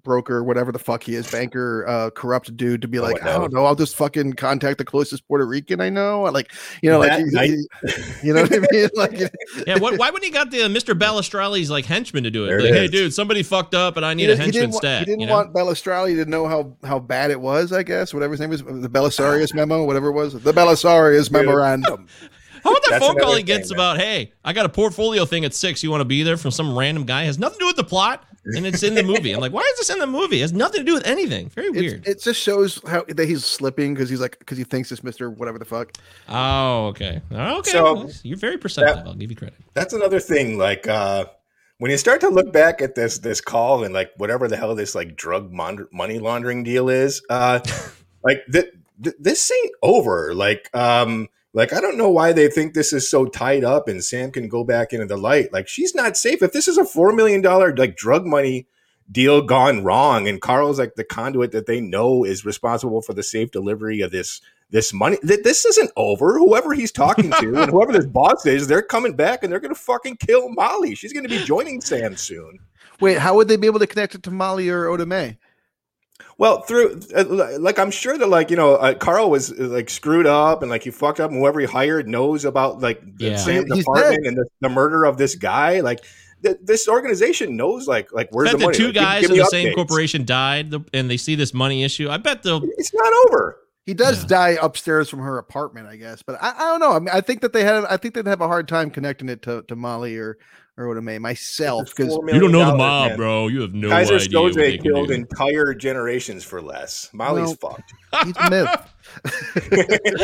stockbroker whatever the fuck he is banker uh corrupt dude to be Oh, like I i don't know i'll just fucking contact the closest puerto rican i know like you know like That he- night- he- you know what i mean like yeah, why, why wouldn't he got the Mr. Balistrali's like henchman to do it? There it Like, hey, dude, somebody fucked up and I need he a didn't- he didn't, wa- stat. he didn't you know? want Bellastrali to know how how bad it was. I guess whatever his name is, the Belisarius memo, whatever it was, the Belisarius memorandum. How about that That's phone call he gets thing, about, hey, I got a portfolio thing at six. You want to be there from some random guy? has nothing to do with the plot, and it's in the movie. I'm like, why is this in the movie? It has nothing to do with anything. Very It's- weird. It just shows how that he's slipping because he's like because he thinks it's Mister whatever the fuck. oh, okay. Okay. So, You're very perceptive. that- I'll give you credit. that's another thing. Like uh, when you start to look back at this this call and like whatever the hell this like drug mon- money laundering deal is, uh, like th- th- this ain't over. Like um. Like I don't know why they think this is so tied up and Sam can go back into the light. Like she's not safe. If this is a four million dollar like drug money deal gone wrong, and Carl's like the conduit that they know is responsible for the safe delivery of this this money. Th- this isn't over. Whoever he's talking to and whoever this boss is, they're coming back and they're gonna fucking kill Molly. She's gonna be joining Sam soon. Wait, how would they be able to connect it to Molly or Oda Mae? Well, through uh, like I'm sure that like you know uh, Carl was uh, like screwed up and like he fucked up and whoever he hired knows about like the Yeah. Sam's He's apartment and the, the murder of this guy. Like th- this organization knows like like The where's fact the that money. two Like, guys give in me the same corporation died and they see this money issue, I bet they'll. It's not over. He does Yeah. die upstairs from her apartment, I guess, but I, I don't know. I mean, I think that they had, I think they'd have a hard time connecting it to, to Molly or or Oda made myself because You don't know the mob, man. bro. You have no Keyser idea. What they Soze killed do. entire generations for less. Molly's Well, fucked. he's a myth.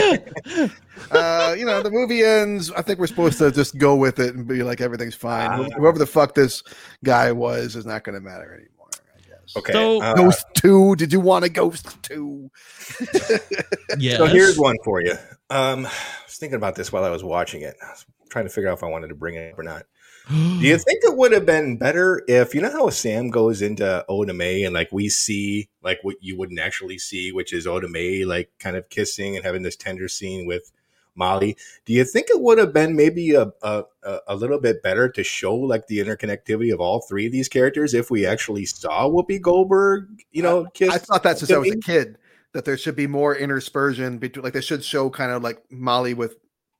uh, you know, the movie ends. I think we're supposed to just go with it and be like everything's fine. Ah. Whoever the fuck this guy was is not going to matter anymore. I guess. Okay. So- uh, Ghost two. Did you want a Ghost two? Yeah. So here's one for you. Um, I was thinking about this while I was watching it. I was trying to figure out if I wanted to bring it up or not. Do you think it would have been better if you know how Sam goes into Oda Mae and like we see like what you wouldn't actually see, which is Oda Mae like kind of kissing and having this tender scene with Molly. Do you think it would have been maybe a, a a- little bit better to show like the interconnectivity of all three of these characters if we actually saw Whoopi Goldberg, you know, kiss? I thought that since I was a kid that there should be more interspersion between, like they should show kind of like Molly with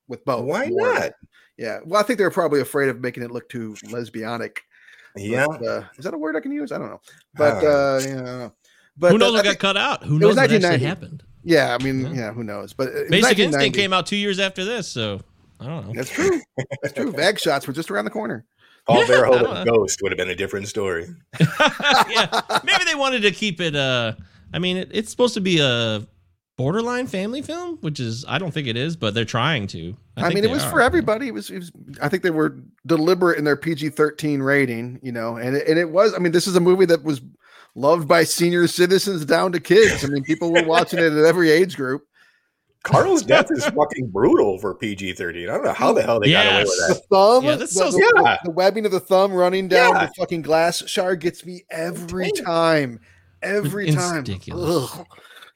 with both. Why more. not? Yeah. Well, I think they were probably afraid of making it look too lesbianic. Yeah. But, uh, is that a word I can use? I don't know. But Uh, uh, yeah, know. But Who knows uh, what I got cut out? Who knows what actually happened? Yeah, I mean, Yeah. yeah, who knows? But it was Basic Instinct came out two years after this, so I don't know. That's true. That's true. Vag shots were just around the corner. Paul Yeah, I Verhoeven's. Ghost would have been a different story. yeah, maybe they wanted to keep it. Uh, I mean, it, it's supposed to be a borderline family film, which is I don't think it is, but they're trying to. I, think mean, it was are. for everybody. It was, it was. I think they were deliberate in their PG thirteen rating, you know, and it, and it was. I mean, this is a movie that was loved by senior citizens down to kids. I mean, people were watching it at every age group. Carl's death is fucking brutal for PG thirteen. I don't know how the hell they got away with Yes. The thumb, Yeah, the, so- the- Yeah. the webbing of the thumb running down Yeah. the fucking glass shard gets me every time. Every It's time. ridiculous. Ugh.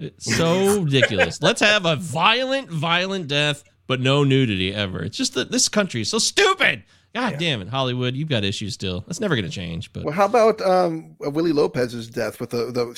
It's so ridiculous. Let's have a violent, violent death, but no nudity ever. It's just that this country is so stupid. God damn it, Hollywood, you've got issues still. That's never going to change. But Well, how about um, Willie Lopez's death with the the?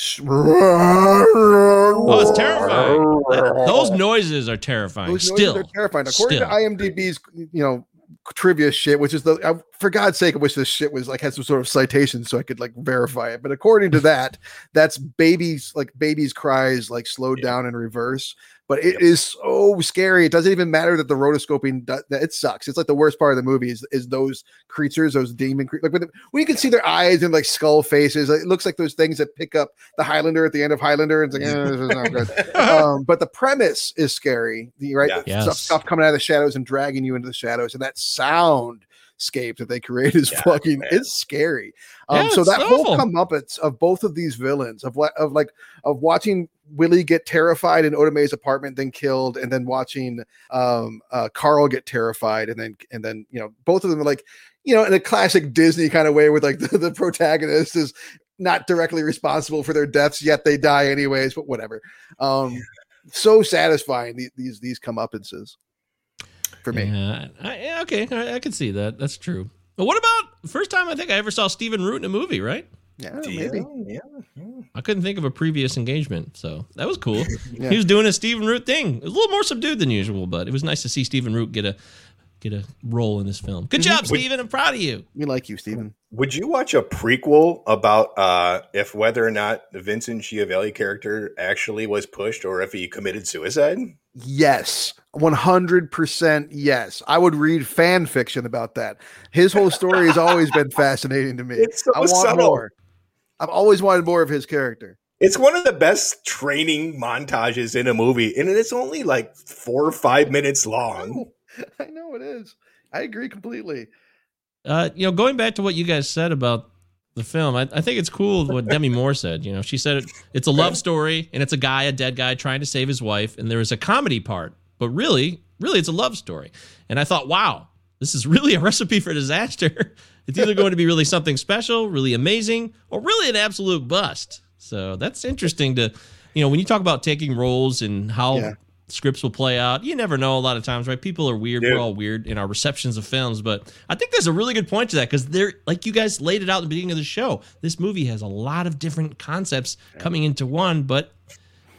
oh, it's terrifying. Those noises are terrifying. Those noises still, are terrifying. According still. to IMDb's, you know, trivia shit, which is the I, for God's sake, I wish this shit was like had some sort of citation so I could like verify it. But according to that, that's babies like babies' cries like slowed down in reverse. But it is so scary. It doesn't even matter that the rotoscoping do- that it sucks. It's like the worst part of the movie is, is those creatures, those demon creatures. Like when, when you can see their eyes and like skull faces, it looks like those things that pick up the Highlander at the end of Highlander. And it's like, eh, this is not good. um, but the premise is scary. Right Yeah. Yes. stuff, stuff coming out of the shadows and dragging you into the shadows, and that sound scape that they create is Yeah, fucking man. it's scary. Um, Yeah, so that whole awful. comeuppance of both of these villains of what of like of watching Willie get terrified in Oda Mae's apartment, then killed, and then watching um uh Carl get terrified, and then and then you know both of them are like you know in a classic Disney kind of way, with like the, the protagonist is not directly responsible for their deaths, yet they die anyways. But whatever. Um, so satisfying the- these these comeuppances for me. Yeah, I, okay, I, I can see that. That's true. But what about first time I think I ever saw Stephen Root in a movie? Right? Yeah, maybe. Yeah, yeah. I couldn't think of a previous engagement, so that was cool. Yeah. He was doing a Stephen Root thing, a little more subdued than usual, but it was nice to see Stephen Root get a get a role in this film. Good job, Would- Stephen. I'm proud of you. We like you, Stephen. Would you watch a prequel about uh, if whether or not the Vincent Schiavelli character actually was pushed or if he committed suicide? Yes, one hundred percent. Yes, I would read fan fiction about that. His whole story has always been fascinating to me. It's so I want subtle. more. I've always wanted more of his character. It's one of the best training montages in a movie, and it's only like four or five minutes long. I know it is. I agree completely. Uh, you know, going back to what you guys said about the film, I, I think it's cool what Demi Moore said. You know, she said it, it's a love story and it's a guy, a dead guy, trying to save his wife, and there is a comedy part, but really, really, it's a love story. And I thought, wow, this is really a recipe for disaster. It's either going to be really something special, really amazing, or really an absolute bust. So that's interesting to, you know, when you talk about taking roles and how Yeah. Scripts will play out, you never know a lot of times, right? People are weird. Dude. We're all weird in our receptions of films, but I think there's a really good point to that because they're like you guys laid it out at the beginning of the show. This movie has a lot of different concepts coming into one, but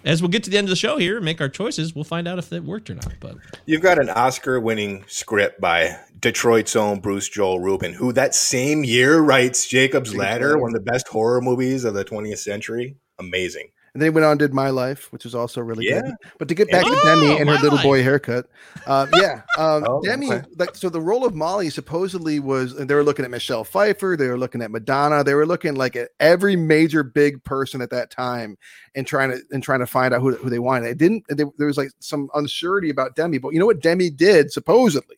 as we'll get to the end of the show here and make our choices, we'll find out if it worked or not. But You've got an Oscar winning script by Detroit's own Bruce Joel Rubin, who that same year writes Jacob's Ladder, one of the best horror movies of the 20th century. Amazing. And then he went on and did My Life, which was also really Yeah. good. But to get back to Demi and her little Life. boy haircut, uh, yeah, um, Oh, Demi. okay. Like, so the role of Molly supposedly was, and they were looking at Michelle Pfeiffer, they were looking at Madonna, they were looking like at every major big person at that time, and trying to and trying to find out who, who they wanted. It didn't. They, there was like some uncertainty about Demi, but you know what Demi did supposedly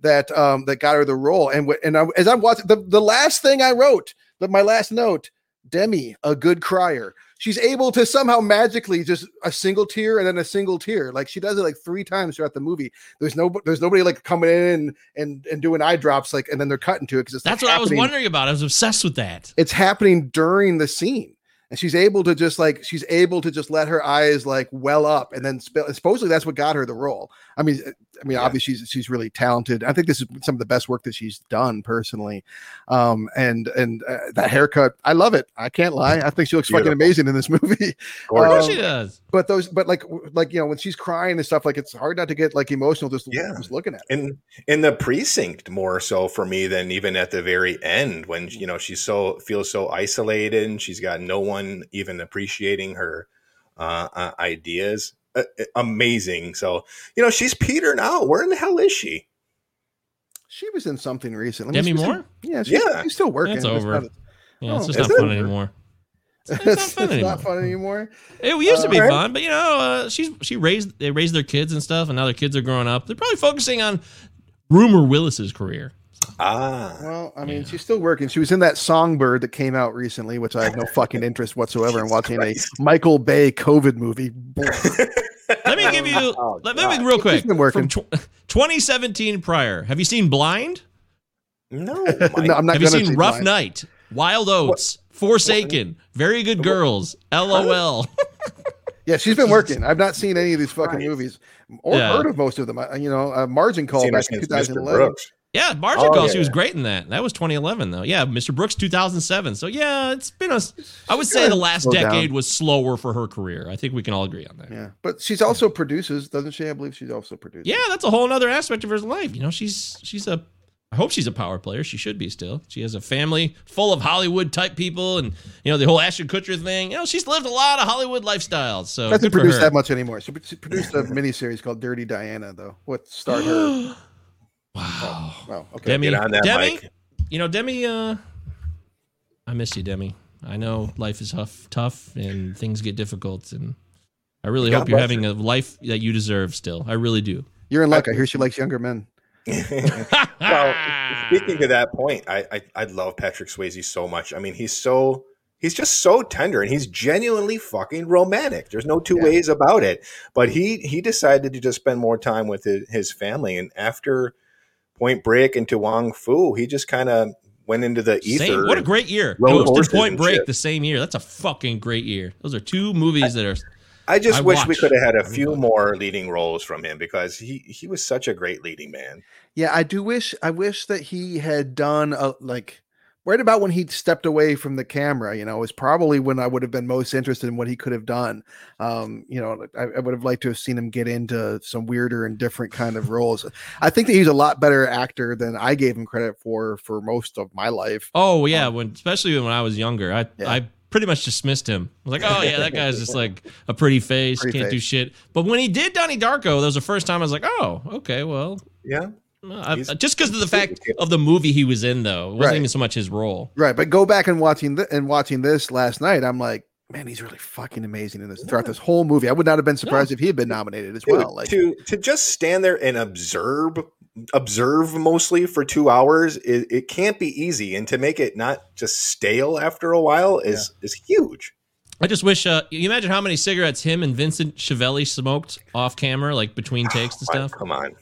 that um that got her the role. And and I, as I'm watching the the last thing I wrote, the, my last note, Demi, a good crier. She's able to somehow magically just a single tear and then a single tear. Like she does it like three times throughout the movie. There's no there's nobody like coming in and and doing eye drops like and then they're cutting to it because it's that's like what I was wondering about. I was obsessed with that. It's happening during the scene. And she's able to just like she's able to just let her eyes like well up, and then sp- supposedly that's what got her the role. I mean, I mean, Yeah. obviously she's she's really talented. I think this is some of the best work that she's done personally. Um, and and uh, that haircut, I love it. I can't lie. I think she looks fucking amazing in this movie. Of course Um, she does. But those, but like like you know when she's crying and stuff, like it's hard not to get like emotional just Yeah. just looking at. It. in in the precinct more so for me than even at the very end when you know she's so feels so isolated and she's got no one even appreciating her uh, uh, ideas uh, uh, amazing so you know she's peter now where in the hell is she She was in something recently. Demi she was in- Moore? yeah, she's, Yeah. she's still working. That's but it's over. not- Yeah, it's Oh, just is not it? fun anymore. It's, it's not fun anymore. not fun anymore. It used to be Uh, fun, but you know, uh, she's she raised they raised their kids and stuff, and now their kids are growing up. They're probably focusing on Rumer Willis's career. Ah, Well, I mean, she's still working. She was in that Songbird that came out recently, which I have no fucking interest whatsoever in watching a Michael Bay COVID movie. Let me give you Oh, let, let me real quick been working. from tw- 2017 prior. Have you seen Blind? no, no, I'm not Have you seen see Rough Blind. Night, Wild Oats, Forsaken, Very Good Girls, LOL? Yeah, she's been working. I've not seen any of these fucking Christ. movies or Yeah. heard of most of them. I, you know, uh, Margin Call back in since Mr. 2011. Brooks. yeah, Margin Oh, Call. yeah, she was yeah. great in that. That was 2011 though. Yeah, Mr. Brooks 2007. So yeah, it's been a. I would say the last Slow down. decade was slower for her career. I think we can all agree on that. Yeah, but she's also produces, doesn't she? I believe she's also produces. Yeah, that's a whole other aspect of her life. You know, she's she's a. I hope she's a power player. She should be still. She has a family full of Hollywood type people, and you know the whole Ashton Kutcher thing. You know, she's lived a lot of Hollywood lifestyles. So doesn't produce that much anymore. She, she produced a miniseries called Dirty Diana, though. What starred her? wow, Wow. Okay. Demi, Get on that, Demi, Mike. you know Demi. Uh, I miss you, Demi. I know life is tough, tough, and things get difficult, and I really God hope you're bless having a life that you deserve. Still, I really do. You're in luck. I hear she likes younger men. well, speaking to that point, I, I I love Patrick Swayze so much. I mean, he's so he's just so tender and he's genuinely fucking romantic. There's no two Yeah. ways about it. But he he decided to just spend more time with his, his family, and after Point Break into to Wong Foo, he just kind of went into the ether. Same. What a great year. Rode Ghost horses and Point and Break shit. the same year. That's a fucking great year. Those are two movies that are. I just I wish we could have had a few more leading roles from him because he he was such a great leading man. Yeah, I do wish. I wish that he had done a like right about when he stepped away from the camera. You know, is probably when I would have been most interested in what he could have done. Um, you know, I, I would have liked to have seen him get into some weirder and different kind of roles. I think that he's a lot better actor than I gave him credit for for most of my life. Oh yeah, when especially when I was younger, I Yeah. I pretty much dismissed him. I was like, oh yeah, that guy's just like a pretty face, Pretty can't do shit. But when he did Donnie Darko, that was the first time I was like, oh okay, well, Yeah. I, He's- just because of the fact of the movie he was in, though, it wasn't Right. even so much his role. Right, but go back and watching th- and watching this last night, I'm like, man, he's really fucking amazing in this throughout this whole movie. I would not have been surprised if he had been nominated as Dude, well. Like, to to just stand there and observe observe mostly for two hours it, it can't be easy and to make it not just stale after a while is is huge I just wish. Uh, you imagine how many cigarettes him and Vincent Schiavelli smoked off camera, like between takes and stuff. come on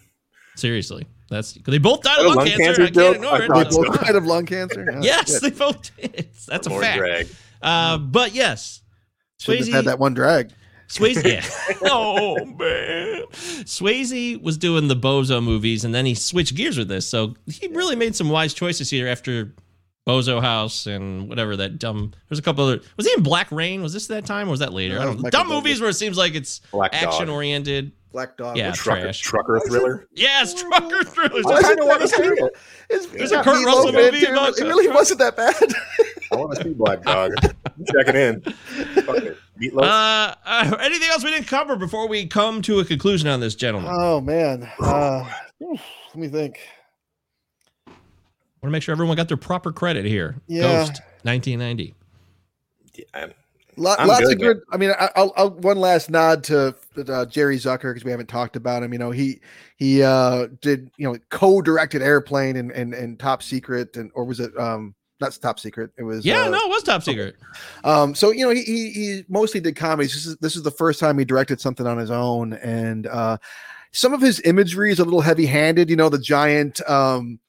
Seriously, that's because they both died of Oh, lung, lung cancer. cancer I can't ignore I it. they both died of lung cancer. Oh, yes, shit. they both did. That's a More fact. drag. Uh, but yes, Shouldn't Swayze have had that one drag. Swayze, yeah. oh man, Swayze was doing the Bozo movies, and then he switched gears with this. So he really made some wise choices here after Bozo House and whatever that dumb. There's a couple other. Was he in Black Rain? Was this that time or was that later? No, I don't was Dumb Douglas. movies where it seems like it's Black Dog. action oriented. Black dog. Yeah, trucker, trash. trucker thriller Yes, trucker thrillers. I kind of want to see it It's, There's a Kurt Russell movie about It really wasn't that bad. I want to see Black Dog check it in Fuck it. Meatloaf Uh, uh, anything else we didn't cover before we come to a conclusion on this, gentlemen? Oh man. Uh, let me think. I want to make sure everyone got their proper credit here. Yeah. Ghost, 1990. Yeah. Lot, lots good, of good. I mean, I, I'll, I'll one last nod to uh, Jerry Zucker because we haven't talked about him. You know, he he uh, did you know co-directed Airplane and and, and Top Secret and or was it um not Top Secret? It was Yeah, uh, no, it was top secret. Um, so you know, he, he he mostly did comedies. This is this is the first time he directed something on his own, and uh, some of his imagery is a little heavy-handed. You know, the giant um,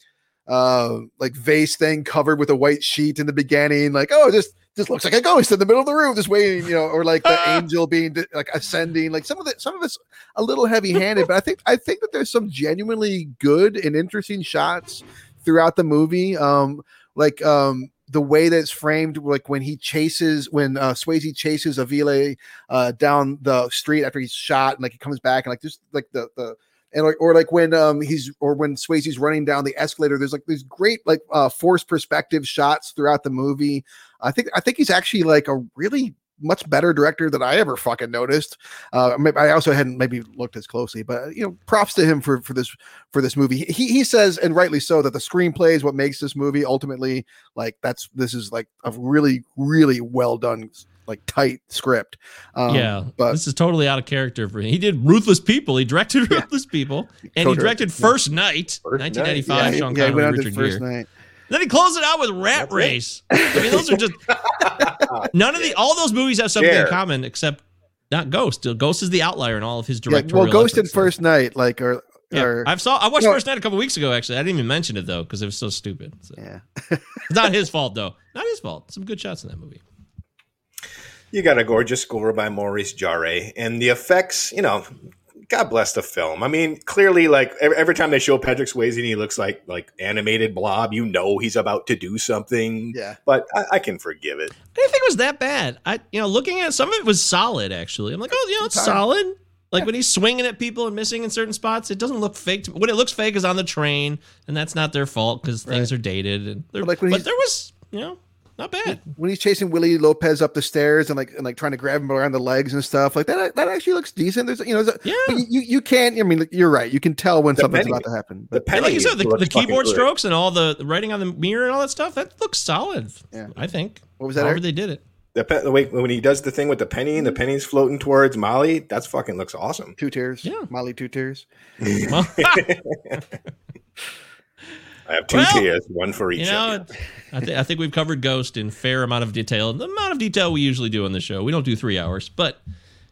uh, like vase thing covered with a white sheet in the beginning, like oh, this this looks like a ghost in the middle of the room, just waiting. You know, or like the angel being like ascending. Like some of it, some of it's a little heavy-handed, but I think I think that there's some genuinely good and interesting shots throughout the movie. Um, like um the way that it's framed, like when he chases, when uh, Swayze chases Avila uh, down the street after he's shot, and like he comes back, and like just like the the and like or like when um he's or when Swayze's running down the escalator, there's like these great like uh forced perspective shots throughout the movie. I think I think he's actually like a really much better director than I ever fucking noticed. Uh, I also hadn't maybe looked as closely, but you know, props to him for for this for this movie. He he says, and rightly so, that the screenplay is what makes this movie ultimately like that's this is like a really really well done like tight script. Um, yeah, but this is totally out of character for him. He did Ruthless People. He directed Ruthless People, and he directed yeah. First Knight, First 1995. yeah, he- Sean Connery, to Richard first Gere. night. Then he closed it out with Rat That's it. Race. I mean, those are just none of the all those movies have something in common except not Ghost. Ghost is the outlier in all of his Yeah, directorial. well, Ghost and. First Knight, like, or, Yeah, or I've saw. I watched No. First Knight a couple weeks ago. Actually, I didn't even mention it though because it was so stupid. So, yeah. It's not his fault though. Not his fault. Some good shots in that movie. You got a gorgeous score by Maurice Jarre, and the effects, you know, God bless the film. I mean, clearly, like every, every time they show Patrick Swayze and he looks like like animated blob, you know he's about to do something. Yeah. But I, I can forgive it. I didn't think it was that bad. I, you know, looking at it, some of it was solid. Actually, I'm like, oh, you know, it's Time. solid. Like when he's swinging at people and missing in certain spots, it doesn't look fake. To, when it looks fake is on the train, and that's not their fault because things are dated. And they're, But like when but there was, you know, not bad. when he's chasing Willie Lopez up the stairs and like and like trying to grab him around the legs and stuff like that, that actually looks decent. There's you know, there's a- Yeah. you you can't. I mean, you're right. You can tell when The something's penny- about to happen. The But penny like you said, the, the keyboard good. strokes and all the writing on the mirror and all that stuff, that looks solid. Yeah. I think. What was that, However Eric? they did it. The, pe- the way when he does the thing with the penny and the mm-hmm. penny's floating towards Molly, that's fucking looks awesome. two tears. Yeah. Molly, two tears. Well, I have two Well, tears, one for each. you know, of you. I, th- I think we've covered Ghost in fair amount of detail. The amount of detail we usually do on the show. We don't do three hours, but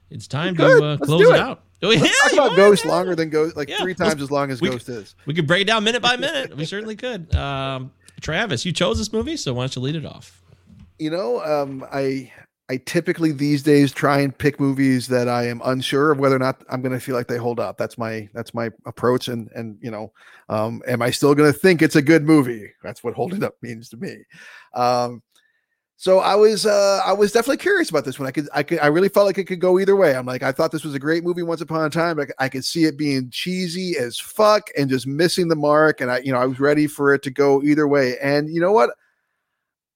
it's time Good. to uh, close it it. out. Oh, yeah, Talk about want? Ghost Yeah. longer than Ghost, like Yeah, three let's- times as long as we- Ghost is. We could break it down minute by minute. We certainly could. Um, Travis, you chose this movie, so why don't you lead it off? You know, um, I I typically these days try and pick movies that I am unsure of whether or not I'm going to feel like they hold up. That's my that's my approach. And and you know, um, am I still going to think it's a good movie? That's what holding up means to me. Um, so I was uh, I was definitely curious about this one. I could I could I really felt like it could go either way. I'm like I thought this was a great movie once upon a time. But I could see it being cheesy as fuck and just missing the mark. And I you know I was ready for it to go either way. And you know what?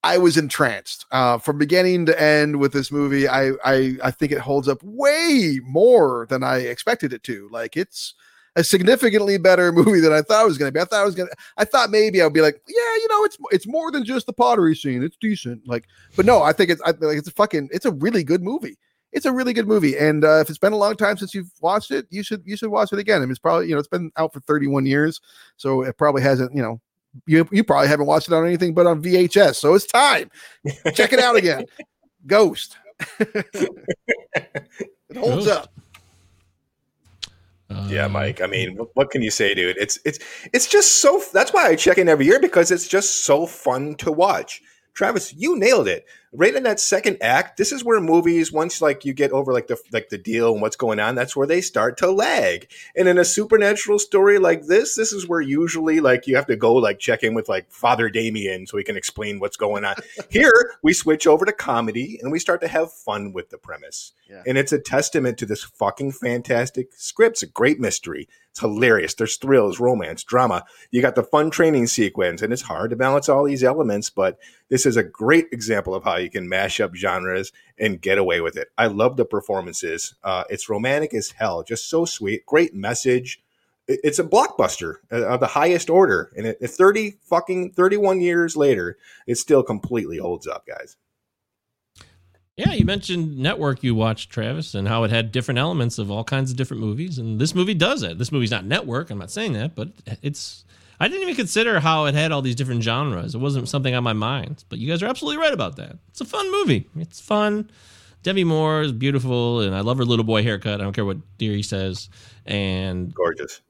I was entranced uh, from beginning to end with this movie. I, I I think it holds up way more than I expected it to. Like it's a significantly better movie than I thought it was going to be. I thought I was going to. I thought maybe I'd be like, yeah, you know, it's it's more than just the pottery scene. It's decent. Like, but no, I think it's I, like it's a fucking it's a really good movie. It's a really good movie, and uh, if it's been a long time since you've watched it, you should you should watch it again. I mean, it's probably you know it's been out for 31 years, so it probably hasn't you know you you probably haven't watched it on anything but on VHS. So it's time. Check it out again. Ghost. it holds Ghost. up. Yeah, Um, Mike. I mean, what, what can you say, dude? It's it's it's just so. That's why I check in every year because it's just so fun to watch. Travis, you nailed it. Right in that second act, this is where movies once like you get over like the like the deal and what's going on, that's where they start to lag. And in a supernatural story like this, this is where usually like you have to go like check in with like Father Damien so he can explain what's going on. Here, we switch over to comedy and we start to have fun with the premise. Yeah. And it's a testament to this fucking fantastic script. It's a great mystery. It's hilarious. There's thrills, romance, drama. You got the fun training sequence, and it's hard to balance all these elements, but this is a great example of how you can mash up genres and get away with it. I love the performances. Uh, it's romantic as hell, just so sweet. Great message. It's a blockbuster uh, of the highest order, and it, it 30 fucking 31 years later, it still completely holds up, guys. Yeah, you mentioned Network you watched, Travis, and how it had different elements of all kinds of different movies. And this movie does it. This movie's not Network. I'm not saying that, but it's. I didn't even consider how it had all these different genres. It wasn't something on my mind. But you guys are absolutely right about that. It's a fun movie. It's fun. Demi Moore is beautiful, and I love her little boy haircut. I don't care what Deary says. And Gorgeous.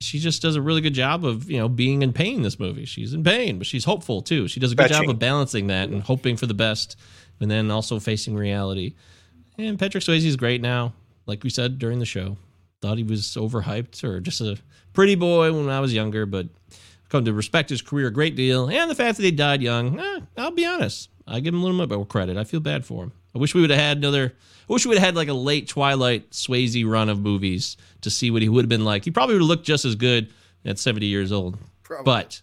She just does a really good job of you know being in pain this movie. She's in pain but she's hopeful too. She does a good job of balancing that and hoping for the best and then also facing reality. And patrick swayze is great now. Like we said during the show thought he was overhyped or just a pretty boy when i was younger but come to respect his career a great deal and the fact that he died young eh, i'll be honest. I give him a little bit more credit. I feel bad for him i wish we would have had another I wish we would have had like a late Twilight Swayze run of movies to see what he would have been like. He probably would have looked just as good at 70 years old. Probably. But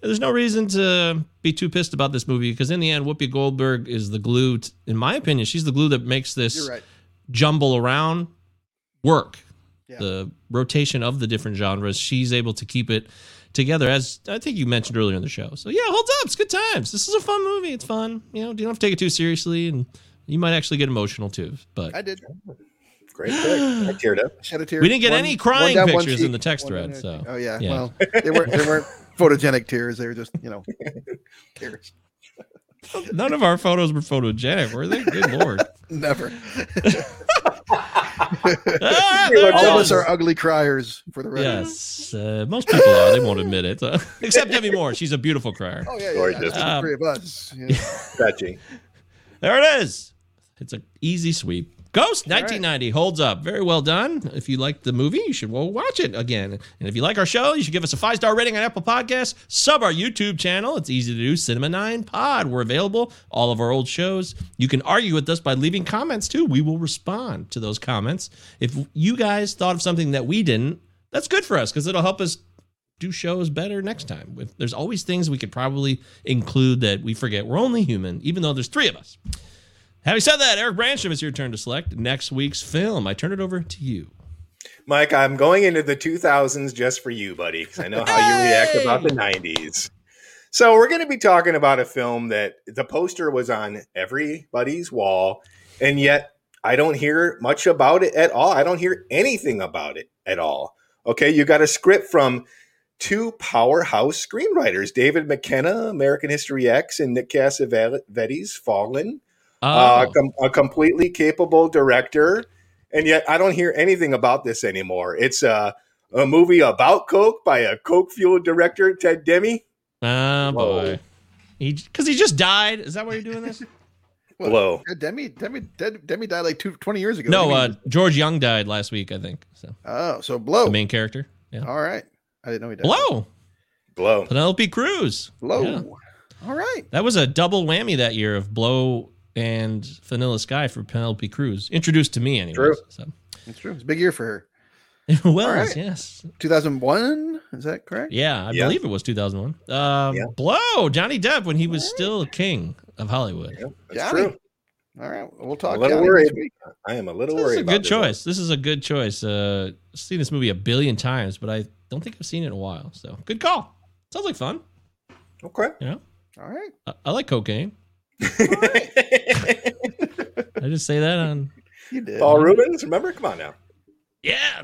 there's no reason to be too pissed about this movie because in the end, Whoopi Goldberg is the glue. t- in my opinion, she's the glue that makes this right. jumble around work. Yeah. The rotation of the different genres, she's able to keep it together, as I think you mentioned earlier in the show. So yeah, holds up. It's good times. This is a fun movie. It's fun. You know, you don't have to take it too seriously, and you might actually get emotional too. But I did. Great pick. I teared up. Shed a tear. We didn't get One- any crying down, pictures in the text thread, down, so, Oh yeah. yeah. Well, they weren't. They weren't photogenic tears. They were just you know tears. none of our photos were photogenic, were they? Good lord. Never. Ah, Hey, there look, it All of us are ugly criers for the record. Yes, uh, most people are. They won't admit it, uh, except Demi Moore. She's a beautiful crier. Oh yeah. yeah, Gorgeous. yeah. Um, three of us. you know. There it is. It's an easy sweep. Ghost 1990 holds up. Very well done. If you like the movie, you should well watch it again. And if you like our show, you should give us a five star rating on Apple Podcasts. Sub our YouTube channel. It's easy to do. Cinema 9 Pod. We're available. All of our old shows. You can argue with us by leaving comments too. We will respond to those comments. If you guys thought of something that we didn't, that's good for us because it'll help us do shows better next time. If there's always things we could probably include that we forget. We're only human, even though there's three of us. Having said that, Eric Brandstrom, it's your turn to select next week's film. I turn it over to you. Mike, I'm going into the 2000s just for you, buddy, because I know how you react about the 90s. So, we're going to be talking about a film that the poster was on everybody's wall, and yet I don't hear much about it at all. I don't hear anything about it at all. Okay, you got a script from two powerhouse screenwriters, David McKenna, American History X, and Nick Cassavetes, Fallen Oh, uh, com- a completely capable director, and yet I don't hear anything about this anymore. It's a, a movie about Coke by a Coke fueled director, Ted Demme. oh boy. Because he, just died. Is that why you're doing this? Well, Blow. yeah, Demme, Demme, Demme, Demme died like two, 20 years ago. no, uh, do you mean? George Jung died last week, I think. So oh, so blow. the main character. Yeah. All right. I didn't know he died. Blow. Blow. Penelope Cruz. Blow. Yeah. All right. That was a double whammy that year of Blow and Vanilla Sky for Penelope Cruz. Introduced to me, anyway. True. So. That's true. It's a big year for her. It was, right. yes. 2001. Is that correct? Yeah, I Yeah. believe it was 2001. Um, Yeah. Blow, Johnny Depp when he was still king of Hollywood. That's Johnny. true. All right. We'll I'm talk. a little Johnny worried. week. I am a little This is a good this one. choice. This is a good choice. Uh, I've seen this movie a billion times, but I don't think I've seen it in a while. So good call. Sounds like fun. Okay. You know, All right. I, I like cocaine. I just say that on. You did. Paul Reubens, remember? Come on now. Yeah.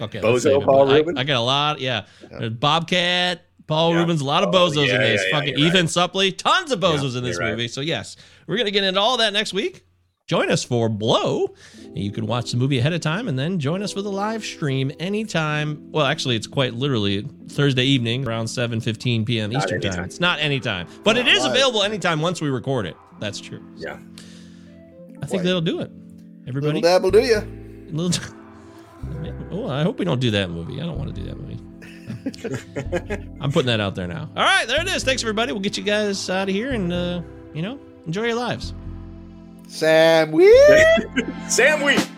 okay. Bozo let's save it, Paul but I- Reubens? I, got a lot. Yeah. There's uh, Bobcat, Paul Yeah. Reubens, a lot of Oh, bozos yeah, in this. yeah, yeah, Fucking you're Ethan right. Suplee, tons of bozos Yeah, in this you're right. movie. So yes, we're gonna get into all that next week. Join us for Blow. You can watch the movie ahead of time and then join us for the live stream anytime. Well, actually, it's quite literally Thursday evening around 7:15 p.m. Not Eastern time. It's not anytime, but it is live. available anytime once we record it. That's true. Yeah. I think that'll do it. Everybody, Little dabble, do you? Little oh, I hope we don't do that movie. I don't want to do that movie. I'm putting that out there now. All right, there it is. Thanks, everybody. We'll get you guys out of here and, uh, you know, enjoy your lives. Sam Wee. Sam Wheat.